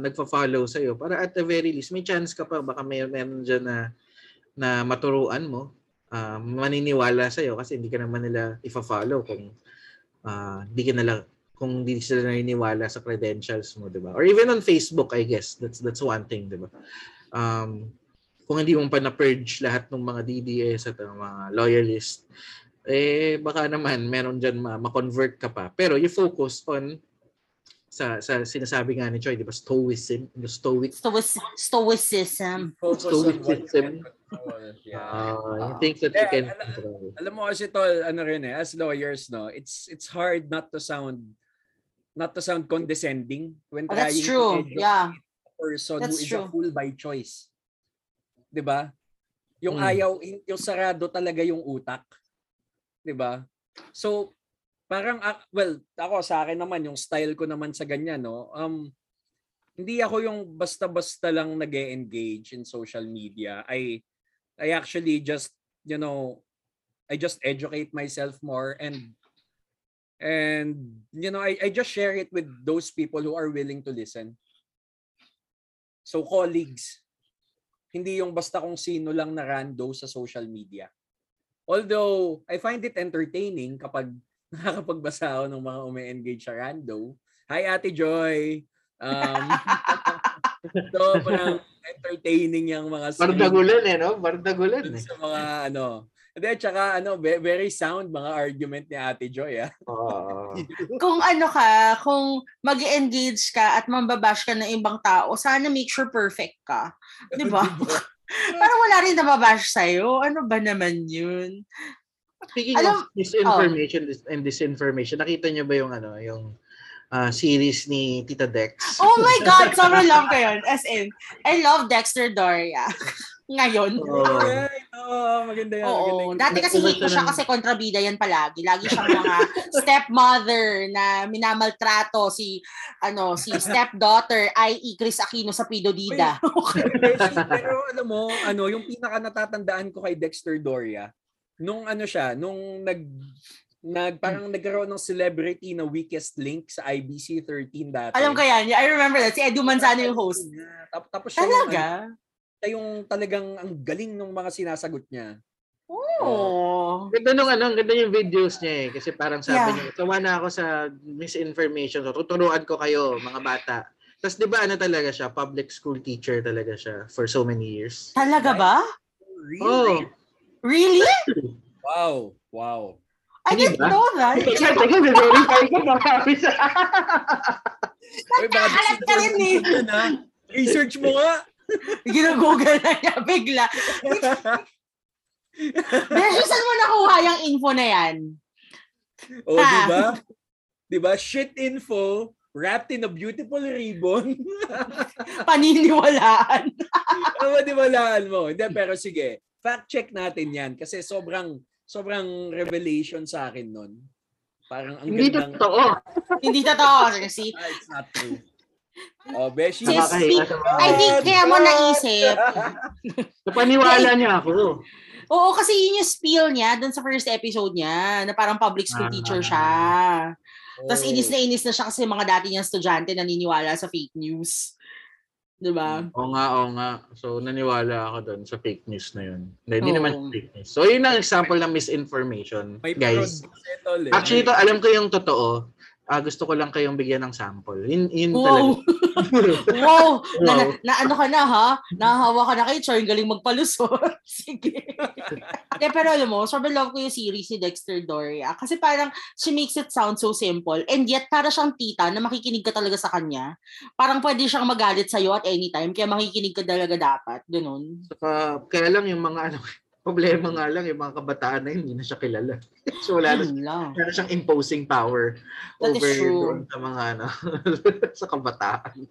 nagfa-follow sa'yo para at the very least, may chance ka pa, baka may meron dyan na, na maturuan mo, ah, maniniwala sa'yo kasi hindi ka naman nila ifa-follow kung ah, hindi ka na lang kung hindi sila naniniwala sa credentials mo, 'di ba? Or even on Facebook, I guess. That's that's one thing, 'di ba? Um, kung hindi mo pa na-purge lahat ng mga DDS at mga loyalist, eh baka naman meron diyan ma- ma-convert ka pa. Pero you focus on sa sa sinasabi nga ni Choi, 'di ba? Stoicism, the stoic Stoic- stoicism. Control. Yeah. uh, things that you Eh, can ala- control. Alam mo kasi tol, ano rin eh, as lawyers, no, it's it's hard not to sound not to sound condescending when Oh, that's trying true. to Yeah. a person That's who is true. a fool by choice. 'Di ba? Yung Hmm. ayaw, yung sarado talaga yung utak. 'Di ba? So, parang, ah, well, ako sa akin naman, yung style ko naman sa ganyan, no, um, hindi ako yung basta-basta lang nag engage in social media. I, I actually just, you know, I just educate myself more and and you know I, I just share it with those people who are willing to listen so colleagues hindi yung basta kung sino lang na rando sa social media although I find it entertaining kapag (laughs) nakakapagbasa ako ng mga ume-engage sa rando. Hi, Ate Joy! Um, (laughs) sobrang entertaining yung mga Bardagulan eh, no? Bardagulan eh. sa mga ano. Hindi, tsaka ano, ve- very sound mga argument ni Ate Joy. Ah. (laughs) Kung ano ka, kung mag engage ka at mambabash ka ng ibang tao, sana make sure perfect ka. Di ba? (laughs) Parang wala rin nababash sa'yo. Ano ba naman yun? Speaking Alam- of misinformation dis- and disinformation, nakita niyo ba yung ano, yung ah, series ni Tita Dex? Oh my (laughs) God! Sobrang love ko yun. As in, I love Dexter Doria. (laughs) Ngayon. Oo. Oo, maganda yan. maganda Oo. yan. Dati kasi hate ko siya kasi kontrabida yan palagi. Lagi siyang mga (laughs) stepmother na minamaltrato si ano si (laughs) stepdaughter i.e. Chris Aquino sa Pido Dida. (laughs) Pero alam mo, ano, yung pinaka natatandaan ko kay Dexter Doria, nung ano siya, nung nag nag parang nagkaroon ng celebrity na weakest link sa IBC 13 dati. Alam ko yan. I remember that. Si Edu Manzano yung host. Tapos, tapos siya ano, Talaga? siya yung talagang ang galing ng mga sinasagot niya. Oo. Ganda nung ano, ganda yung videos niya eh. Kasi parang sabi Yeah. niya, tawa na ako sa misinformation. So, tuturuan ko kayo, mga bata. Tapos di ba ano talaga siya, public school teacher talaga siya for so many years. Talaga ba? Oh. Really? Wow. Wow. I didn't ba? know that. Teka, teka, verify ko baka Uy, baka Nagkakalat ka rin eh. Ah. Research mo nga. Ginagoogle na niya bigla. Beshi, saan mo nakuha yung info na yan? O, Ha? di ba? Di ba? Shit info wrapped in a beautiful ribbon. (laughs) Paniniwalaan. (laughs) ano ba di walaan mo? Hindi, pero sige. Fact check natin yan kasi sobrang sobrang revelation sa akin nun. Parang ang Hindi gandang... totoo. Hindi totoo. Kasi, Ah, it's not true. Oh, Beshi. Sis, Nakakahiya sa mga- I think kaya mo naisip. (laughs) Napaniwala niya ako. Oo, kasi yun yung spiel niya dun sa first episode niya, na parang public school Ah. teacher siya. Tapos Oh. inis na inis na siya kasi mga dati niyang estudyante naniniwala sa fake news. Diba? Oo nga, oo nga. So, naniwala ako doon sa fake news na yun. Hindi, hindi Oo. naman fake news. So, yun ang example ng misinformation, May guys. parod tol, eh. Actually, ito, alam ko yung totoo. Ah, gusto ko lang kayong bigyan ng sample. Yun, yun Wow! talaga. (laughs) wow! Na, na, Wow. na ano ka na ha? Nahahawa ka na kay Char, yung galing magpalusot. (laughs) Sige. De, pero alam mo, sobrang love ko yung series ni Dexter Doria. Kasi parang she makes it sound so simple. And yet, para siyang tita na makikinig ka talaga sa kanya. Parang pwede siyang magalit sa'yo at anytime. Kaya makikinig ka talaga dapat. Ganun. Saka, kaya lang yung mga ano, problema nga lang, yung mga kabataan na yun, hindi na siya kilala. (laughs) so, wala na, wala na siyang imposing power That over doon sa mga ano, (laughs) sa kabataan.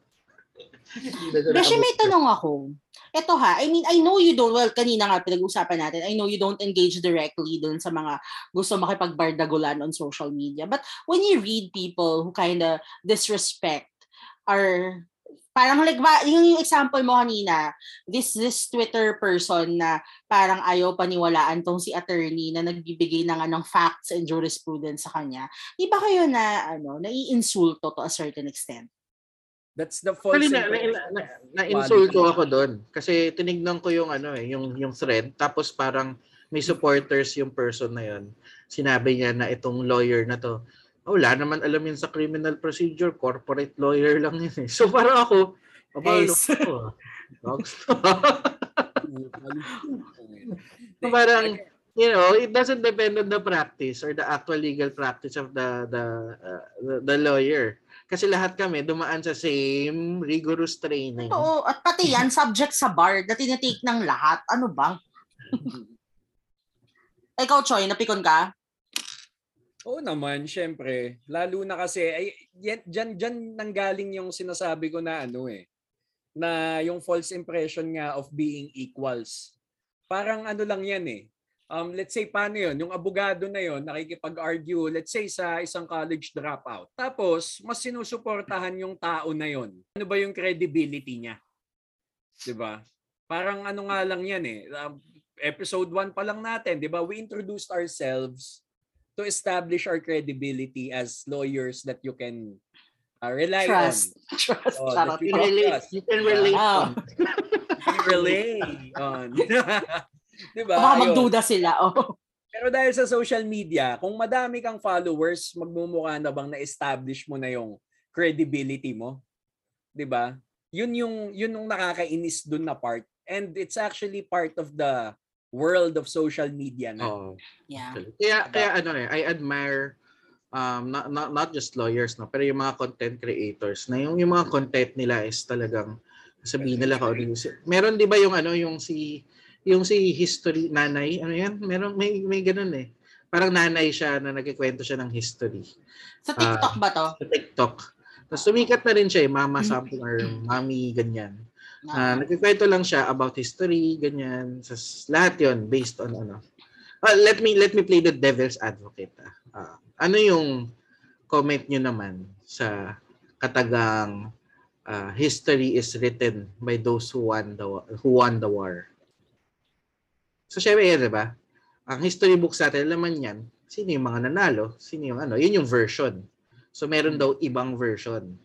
Beshi, may tanong ako. Ito ha, I mean, I know you don't, well, kanina nga pinag-usapan natin, I know you don't engage directly dun sa mga gusto makipagbardagulan on social media. But when you read people who kind of disrespect or parang like ba, yung, yung example mo kanina, this this Twitter person na parang ayaw paniwalaan tong si attorney na nagbibigay ng anong facts and jurisprudence sa kanya. Di ba kayo na ano, naiinsulto to a certain extent? That's the false Actually, na, na, na, na, insulto ako doon. Kasi tinignan ko yung ano eh, yung, yung thread. Tapos parang may supporters yung person na yun. Sinabi niya na itong lawyer na to, wala naman alam yun sa criminal procedure, corporate lawyer lang yun eh. So parang ako, Abalo Yes. ko. So, (laughs) parang, you know, it doesn't depend on the practice or the actual legal practice of the the uh, the, the lawyer. Kasi lahat kami dumaan sa same rigorous training. Oo, at pati yan, subject sa bar na tinitake ng lahat. Ano ba? (laughs) Ikaw, Choy, napikon ka? Oo naman, syempre. Lalo na kasi, ay, yan, dyan, dyan nanggaling yung sinasabi ko na ano eh, na yung false impression nga of being equals. Parang ano lang yan eh. Um, let's say, paano yun? Yung abogado na yon nakikipag-argue, let's say sa isang college dropout. Tapos, mas sinusuportahan yung tao na yon Ano ba yung credibility niya? 'Di ba? Parang ano nga lang yan eh. Um, episode 1 pa lang natin, 'di ba? We introduced ourselves to establish our credibility as lawyers that you can uh, rely Trust. on. (laughs) Trust. Oh, Charot. You can relate. You can relate. Ah. on. (laughs) You relay on. (laughs) 'Di ba? Baka magduda sila. Oh. Pero dahil sa social media, kung madami kang followers, magmumukha na bang na-establish mo na yung credibility mo? 'Di ba? Yun yung yun yung nakakainis dun na part. And it's actually part of the world of social media na. Oo. Yeah. Kaya kaya ano eh, I admire um not, not not just lawyers no, pero yung mga content creators na yung yung mga content nila is talagang sabihin nila kung ano meron 'di ba yung ano yung si yung si history nanay ano yan meron may may ganun eh parang nanay siya na nagkikwento siya ng history Sa TikTok ba to? sa TikTok tapos sumikat na rin siya eh, mama something or mommy ganyan Ah, nagkikwento lang siya about history, ganyan. Sa lahat 'yon based on ano. Ah, let me let me play the devil's advocate. Ah, ano yung comment niyo naman sa katagang ah, history is written by those who won the who won the war. So syempre, yan, 'di ba? Ang history books natin, laman yan, sino yung mga nanalo, sino yung ano, yun yung version. So meron daw ibang version,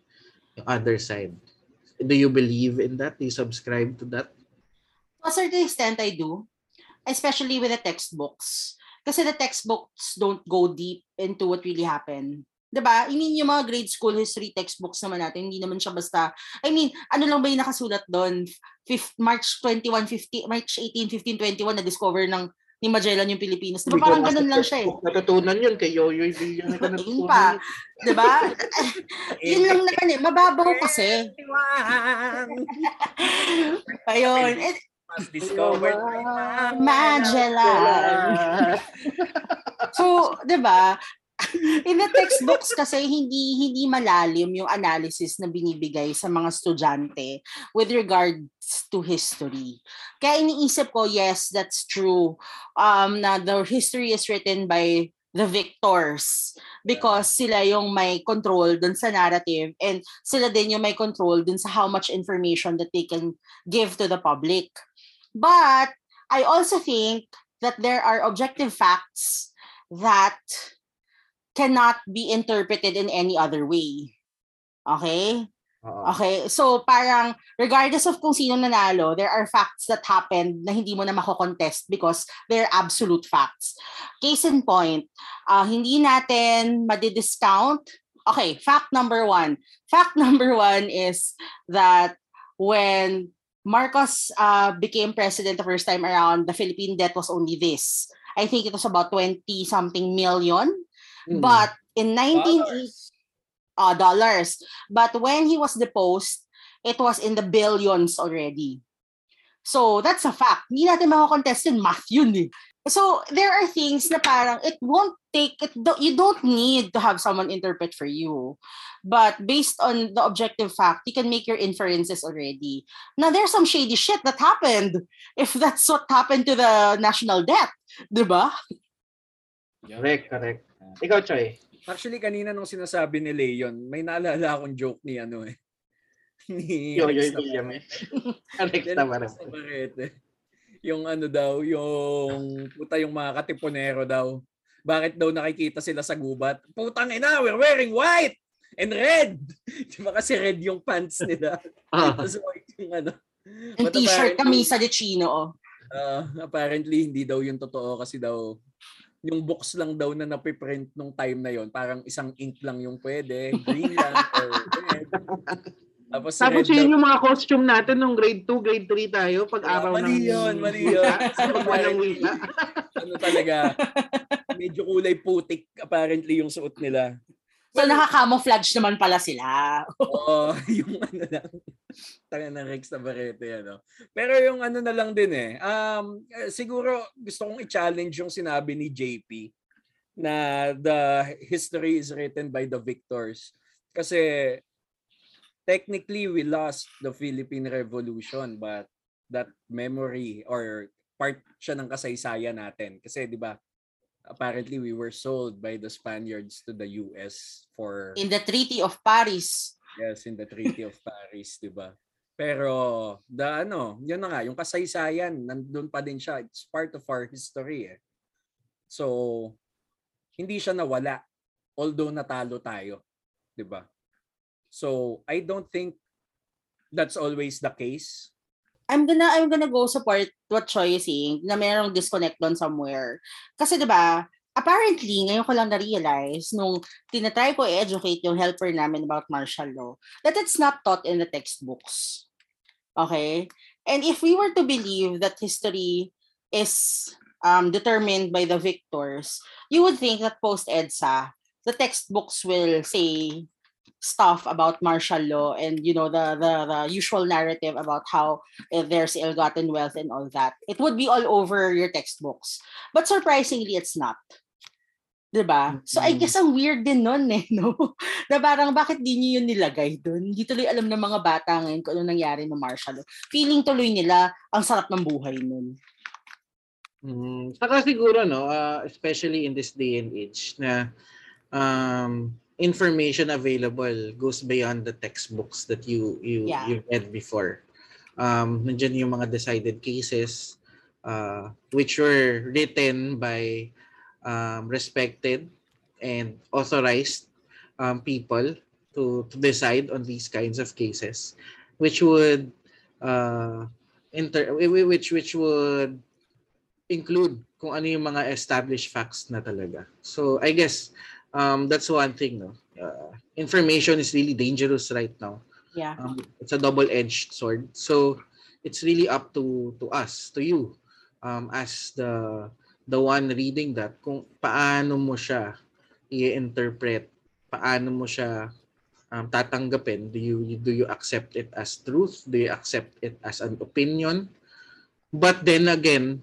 yung other side. Do you believe in that? Do you subscribe to that? To a certain extent, I do. Especially with the textbooks. Kasi the textbooks don't go deep into what really happened. 'Di ba? I mean, yung mga grade school history textbooks naman natin, hindi naman siya basta, I mean, ano lang ba yung nakasulat doon? March 21, 50, March 18, 15, 21, na-discover ng ni Magellan yung Pilipinas. Di ba parang ganun lang siya eh. Natutunan yun kay Yoyoy Villa. Yun pa. Di ba? (laughs) Yun lang naman eh. Mababaw kasi. (laughs) Ayun. Mas discovered by Magellan. So, 'di ba? (laughs) In the textbooks kasi hindi hindi malalim yung analysis na binibigay sa mga estudyante with regards to history. Kaya iniisip ko, yes, that's true. Um na the history is written by the victors because sila yung may control dun sa narrative and sila din yung may control dun sa how much information that they can give to the public. But I also think that there are objective facts that cannot be interpreted in any other way. Okay? Oo. Okay? So parang regardless of kung sino nanalo, there are facts that happened na hindi mo na mako-contest because they're absolute facts. Case in point, ah, hindi natin madi-discount. Okay, fact number one. Fact (laughs) number one is that when Marcos uh, became president the first time around, the Philippine debt was only this. I think it was about 20 something million. Hmm. But in 1980 Dollars. uh, dollars. But when he was deposed, it was in the billions already. So that's a fact. Hindi natin makakontest yun. Math yun eh. So there are things na parang it won't take it do- you don't need to have someone interpret for you. But based on the objective fact, you can make your inferences already. Now there's some shady shit that happened (laughs) if that's what happened to the national debt, 'di ba? Correct, correct. Ikaw, Choy. Actually, kanina nung sinasabi ni Leon, may naalala akong joke ni ano eh. (laughs) Ni Yoyoy Yan, naman. Rex Navarrete. Yung ano daw, yung puta yung mga katipunero daw. Bakit daw nakikita sila sa gubat? Putang ina, we're wearing white and red. (laughs) Di ba kasi red yung pants nila? (laughs) Ah. Tapos white yung ano. Yung But t-shirt apparently- kami sa de Chino. Oh. Uh, apparently hindi daw yung totoo kasi daw yung books lang daw na napiprint nung time na yon parang isang ink lang yung pwede green lang or red (laughs) tapos, Tapos red yun yung mga costume natin nung grade 2, grade 3 tayo pag Ah, araw mali ng... yun, mali yun. (laughs) Walang wika. ano talaga medyo kulay putik apparently yung suot nila So nakaka-camouflage naman pala sila. Oo, (laughs) yung ano lang. Tanga ng Rex Navarrete, ano. Pero yung ano na lang din eh. Um, eh, siguro gusto kong i-challenge yung sinabi ni JP na the history is written by the victors. Kasi technically we lost the Philippine Revolution but that memory or part siya ng kasaysayan natin. Kasi 'di ba apparently we were sold by the Spaniards to the US for In the Treaty of Paris. Yes, in the Treaty of Paris, 'di ba? Pero the ano, 'yun na nga, yung kasaysayan nandun pa din siya. It's part of our history eh. So hindi siya nawala although natalo tayo, 'di ba? So I don't think that's always the case. I'm gonna I'm gonna go support what Choi is saying na merong disconnect doon somewhere. Kasi 'di ba, apparently ngayon ko lang na-realize nung tinatry ko i-educate yung helper namin about martial law that it's not taught in the textbooks. Okay? And if we were to believe that history is um, determined by the victors, you would think that post-EDSA, the textbooks will say stuff about martial law and you know the the, the usual narrative about how uh, there's ill-gotten wealth and all that it would be all over your textbooks but surprisingly it's not 'Di ba? So I guess ang weird din nun eh, (laughs) no? na parang bakit di niyo yun nilagay doon? Hindi tuloy alam ng mga bata ngayon kung ano nangyari ng martial law. Feeling tuloy nila ang sarap ng buhay nun. Mm, saka siguro no, uh, especially in this day and age na um information available goes beyond the textbooks that you you Yeah. you read before. Um nandiyan yung mga decided cases uh which were written by um respected and authorized um people to to decide on these kinds of cases which would uh inter which which would include kung ano yung mga established facts na talaga. So I guess um, that's one thing. No? Uh, information is really dangerous right now. Yeah. Um, it's a double-edged sword. So it's really up to to us, to you, um, as the the one reading that, kung paano mo siya i-interpret, paano mo siya um, tatanggapin. Do you do you accept it as truth? Do you accept it as an opinion? But then again,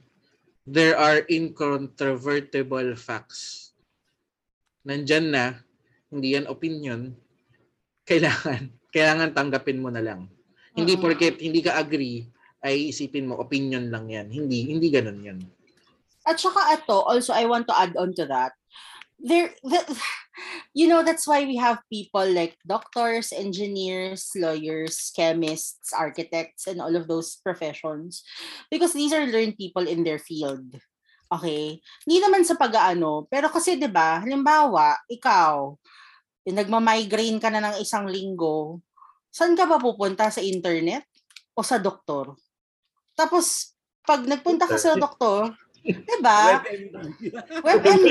there are incontrovertible facts. Nandyan na, hindi yan opinion, kailangan, (laughs) kailangan tanggapin mo na lang. Hindi Mm. porket hindi ka agree, ay isipin mo, opinion lang yan. Hindi, hindi ganun yan. At saka ito, also I want to add on to that. There, the, (laughs) you know, that's why we have people like doctors, engineers, lawyers, chemists, architects, and all of those professions. Because these are learned people in their field. Okay? Hindi naman sa pag-aano, pero kasi 'di ba, halimbawa, ikaw, yung nagma-migraine ka na ng isang linggo, saan ka ba pupunta sa internet o sa doktor? Tapos pag nagpunta ka sa doktor, 'di ba? WebMD. WebMD,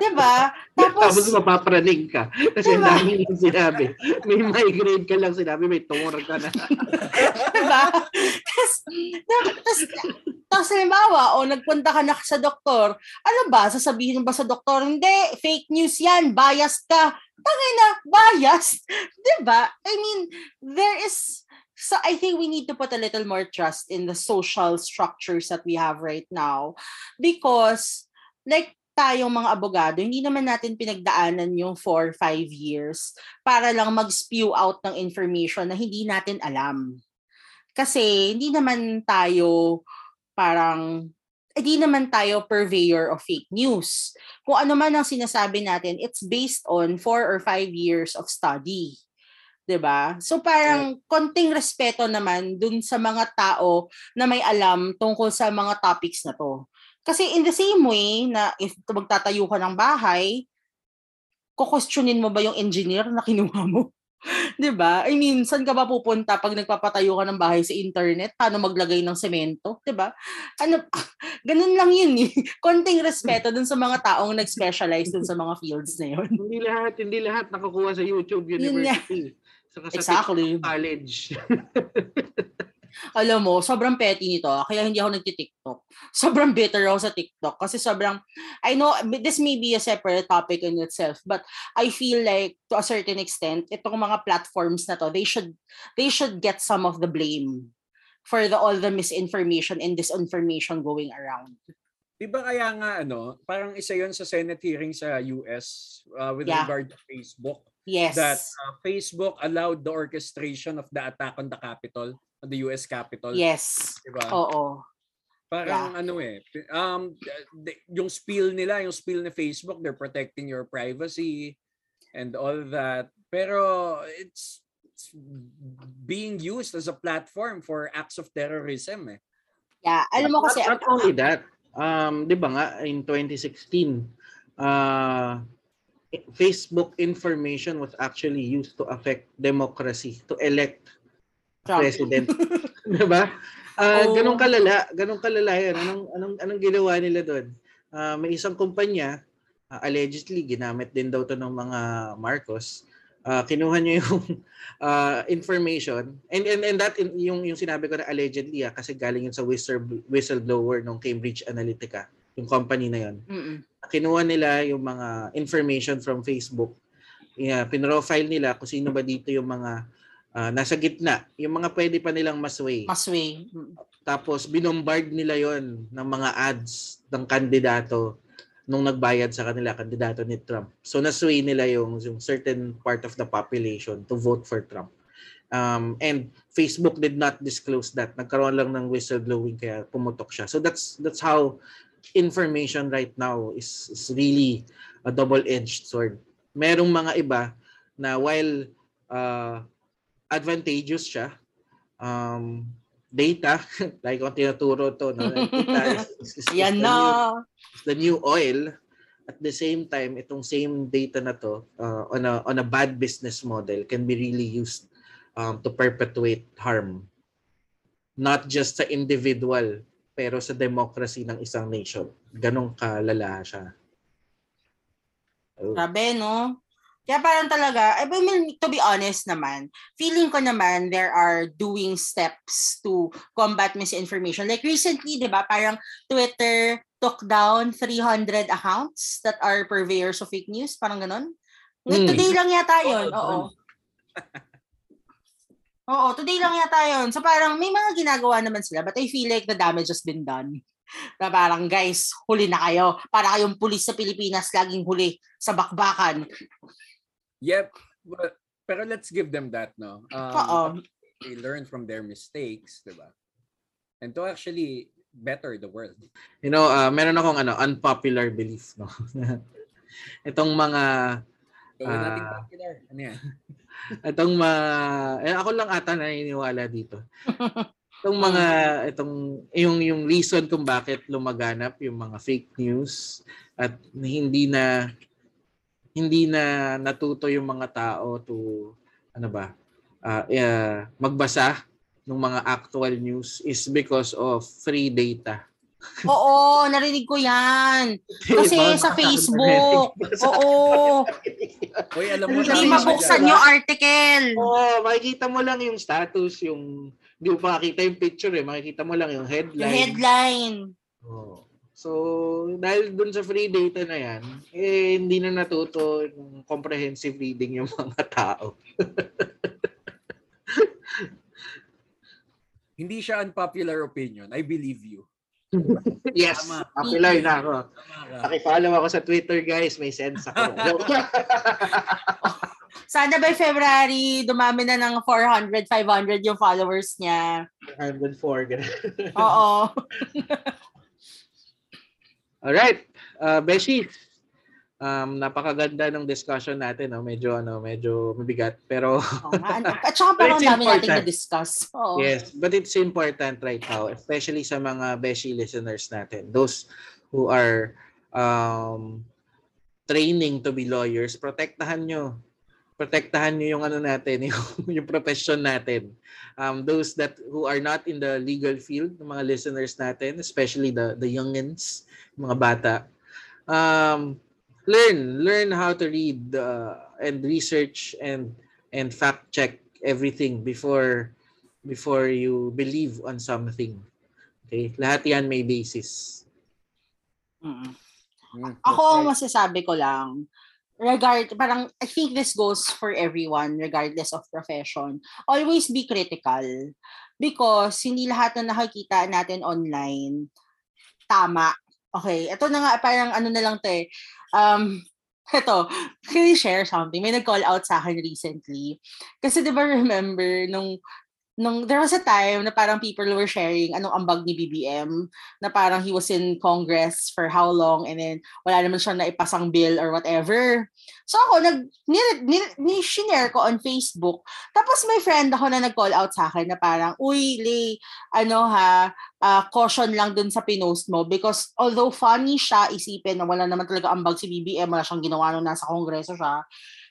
'di ba? Tapos, Tapos mapapraning ka. Kasi Diba? dami yung sinabi. May migraine ka lang sinabi, may tumor ka na. Diba? Tapos, tapos, tapos halimbawa, o nagpunta ka na sa doktor, ano ba, sasabihin ba sa doktor, hindi, fake news yan, biased ka. Tangay na, biased. Diba? I mean, there is, so I think we need to put a little more trust in the social structures that we have right now. Because, like, tayong mga abogado, hindi naman natin pinagdaanan yung 4 5 years para lang mag-spew out ng information na hindi natin alam. Kasi hindi naman tayo parang hindi naman tayo purveyor of fake news. Kung ano man ang sinasabi natin, it's based on 4 or 5 years of study. 'Di ba? So parang konting respeto naman dun sa mga tao na may alam tungkol sa mga topics na to. Kasi in the same way na if magtatayo ka ng bahay, kukwestiyonin mo ba yung engineer na kinuha mo? (laughs) 'Di ba? I mean, saan ka ba pupunta pag nagpapatayo ka ng bahay sa internet? Paano maglagay ng semento, 'di ba? Ano (laughs) ganun lang 'yun eh. (laughs) Konting respeto dun sa mga taong nag-specialize dun sa mga fields na 'yon. hindi lahat, hindi lahat nakukuha sa YouTube Yun. University. Saka sa Exactly. college. Alam mo, sobrang petty nito. Kaya hindi ako nagti-TikTok. (laughs) Sobrang bitter ako sa TikTok. Kasi sobrang, I know, this may be a separate topic in itself, but I feel like, to a certain extent, itong mga platforms na to, they should, they should get some of the blame for the all the misinformation and disinformation going around. Di ba kaya nga ano, parang isa yon sa Senate hearing sa US uh, with Yeah. regard to Facebook Yes. that uh, Facebook allowed the orchestration of the attack on the Capitol, on the US Capitol. yes. Di ba? Oo. Parang ano eh, um, the- yung spiel nila, yung spiel ni Facebook, they're protecting your privacy and all that. Pero it's, it's being used as a platform for acts of terrorism eh. Yeah. Alam mo kasi, not, not only that, um, di ba nga, in 2016, uh, Facebook information was actually used to affect democracy, to elect. President. (laughs) (laughs) di ba? Ah, Oo. ganun kalala, ganun kalala 'yan. Anong anong anong ginawa nila doon? Ah, may isang kumpanya ah, allegedly ginamit din daw 'to ng mga Marcos. Ah, kinuha niya yung (laughs) ah, information and and and that in- yung yung sinabi ko na allegedly ah, kasi galing yun sa whistle, whistleblower ng Cambridge Analytica, yung company na yun. Mm-mm. Kinuha nila yung mga information from Facebook. Yeah, pinrofile nila kung sino ba dito yung mga ah, nasa gitna, yung mga pwede pa nilang masway. Masway. Tapos binombard nila yon ng mga ads ng kandidato nung nagbayad sa kanila, kandidato ni Trump. So nasway nila yung, yung certain part of the population to vote for Trump. Um, and Facebook did not disclose that. Nagkaroon lang ng whistleblowing kaya pumutok siya. So that's that's how information right now is, is really a double-edged sword. Merong mga iba na while uh, advantageous siya, um, data, (laughs) like kung tinuturo to, no? data is, is, is, Yan the new- na. is the new oil. At the same time, itong same data na to uh, on a on a bad business model can be really used um, to perpetuate harm. Not just sa individual, pero sa democracy ng isang nation. Ganong kalala siya. Oh. Grabe, no? Kaya parang talaga, I mean, to be honest naman, feeling ko naman there are doing steps to combat misinformation. Like recently, di ba, parang Twitter took down 300 accounts that are purveyors of fake news. Parang ganon. Hmm. Today lang yata yun. Oo, Oo. (laughs) Oo, today lang yata yun. So parang may mga ginagawa naman sila but I feel like the damage has been done. Na parang guys, huli na kayo. Para kayong pulis sa Pilipinas laging huli sa bakbakan. Yep. But, pero let's give them that, no? Um, Oo. They learn from their mistakes, di ba? And to actually better the world. You know, uh, meron akong ano, unpopular belief, no? (laughs) Itong mga So, uh, natin popular. Ano yan? (laughs) itong mga eh, ako lang ata naniniwala dito. (laughs) Itong mga itong yung yung reason kung bakit lumaganap yung mga fake news at hindi na hindi na natuto yung mga tao to ano ba ah, eh, magbasa ng mga actual news is because of free data. (laughs) Oo, narinig ko yan. Kasi sa Facebook. (laughs) Oo. Uy, alam mo, Hindi mabuksan yung article. Oo, makikita mo lang yung status, yung hindi mo pa makita yung picture eh, makikita mo lang yung headline. Yung headline. Oo. So, dahil dun sa free data na yan, eh, hindi na natuto ng comprehensive reading yung (laughs) mga tao. Hindi siya unpopular opinion. I believe you. (laughs) Yes, Tama. popular na ako. Pakipollow ako sa Twitter, guys. May sense ako. (laughs) Sana by February, dumami na ng 400, 500 yung followers niya. 104. ganun. Oo. Alright. Uh, Beshi, um, napakaganda ng discussion natin. No? Medyo, ano, medyo mabigat. Pero nga, ano. At saka (laughs) parang dami important. na-discuss. Oo. Yes, but it's important right now, especially sa mga Beshi listeners natin. Those who are um, training to be lawyers, protektahan nyo. Protektahan nyo yung ano natin, (laughs) yung, yung profession natin. Um, those that who are not in the legal field, ng mga listeners natin, especially the the youngins, mga bata, um, learn learn how to read uh, and research and and fact check everything before before you believe on something. Okay? Lahat 'yan may basis. Mm. Ako, ang masasabi ko lang, regard, parang, I think this goes for everyone, regardless of profession. Always be critical. Because, hindi lahat na nakikita natin online, tama. Okay, ito na nga, parang ano na lang to eh. Um, (laughs) ito, can I share something? May nag-call out sa akin recently. Kasi di ba remember, nung nung there was a time na parang people were sharing anong ambag ni BBM na parang he was in Congress for how long and then wala naman siya na ipasang bill or whatever. So ako, nag, ni, ni, ni, ko on Facebook. Tapos may friend ako na nag-call out sa akin na parang, uy, Lay, ano ha, ah, caution lang dun sa pinost mo because although funny siya isipin na wala naman talaga ambag si BBM, wala siyang ginawa nung nasa kongreso siya,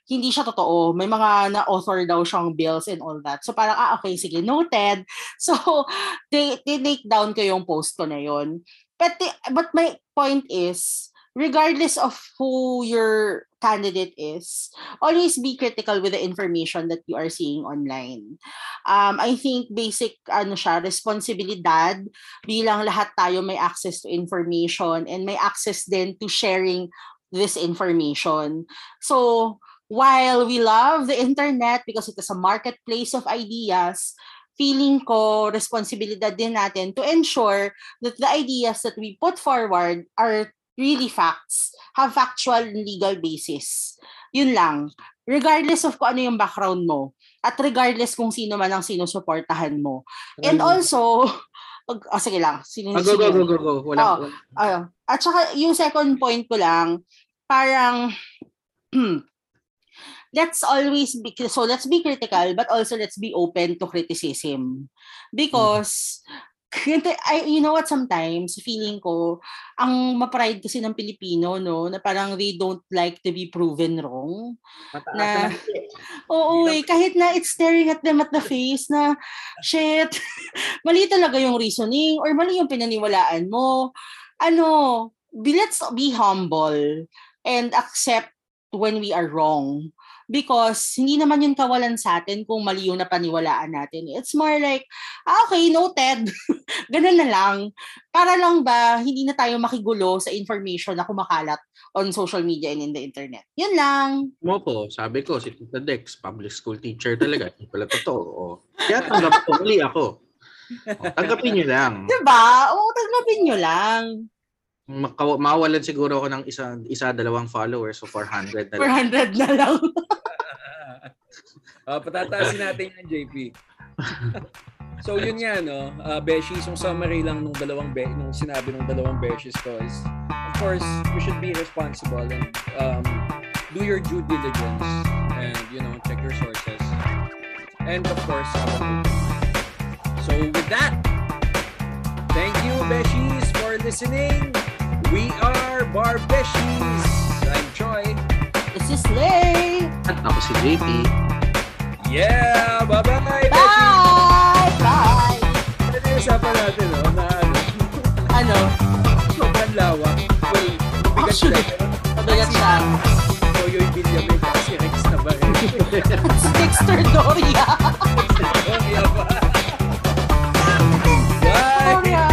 hindi siya totoo. May mga na-author daw siyang bills and all that. So parang, ah, okay, sige, noted. (laughs) So, they, they take down ko yung post ko na yun. But, the, but my point is, regardless of who your candidate is, always be critical with the information that you are seeing online. Um, I think basic ano siya, responsibilidad bilang lahat tayo may access to information and may access din to sharing this information. So, while we love the internet because it is a marketplace of ideas, feeling ko responsibilidad din natin to ensure that the ideas that we put forward are really facts, have factual and legal basis. Yun lang. Regardless of kung ano yung background mo, at regardless kung sino man ang sinusuportahan mo. And also, (laughs) oh, sige lang. Sino, Ah, go, go, go, go, go. Wala, Oh. wala. Ayun. At saka yung second point ko lang, parang (clears throat) let's always be so let's be critical but also let's be open to criticism because I, you know what sometimes feeling ko ang ma-pride kasi ng Pilipino no na parang they don't like to be proven wrong Mataas na- na. Oo eh, kahit na it's staring at them at the face na, shit, (laughs) mali talaga yung reasoning or mali yung pinaniwalaan mo. Ano, be, let's be humble and accept when we are wrong. Because hindi naman yun kawalan sa atin kung mali yung napaniwalaan natin. It's more like, ah, okay, noted. (laughs) Ganun na lang. Para lang ba, hindi na tayo makigulo sa information na kumakalat on social media and in the internet. Yun lang. mo po, sabi ko, si Tita Dex, public school teacher talaga. Hindi pala totoo. O, kaya tanggap ko, mali ako. O, tanggapin niyo lang. Diba? Oo, tanggapin nyo lang. Makaw- mawalan siguro ako ng isa, isa dalawang followers so 400 na lang. 400 na lang. Uh, (laughs) patataasin natin yan, JP. so yun nga no, uh, Beshies, yung summary lang nung dalawang be nung sinabi nung dalawang Beshies ko is of course, we should be responsible and um, do your due diligence and you know, check your sources. And of course, good So with that, thank you Beshies for listening. We are Barbeshies! I'm Choi. This is Lay! At ako si JP. Yeah! Bye-bye, Bye! Beshies! Bye! Ano yung usapan natin, no? Na ano? ano? Sobrang lawa. Well, bigat siya. Pabigat siya. So, yung bilya may kasi Rex na ba (laughs) si Dexter Doria! Doria ba? Bye! Doria!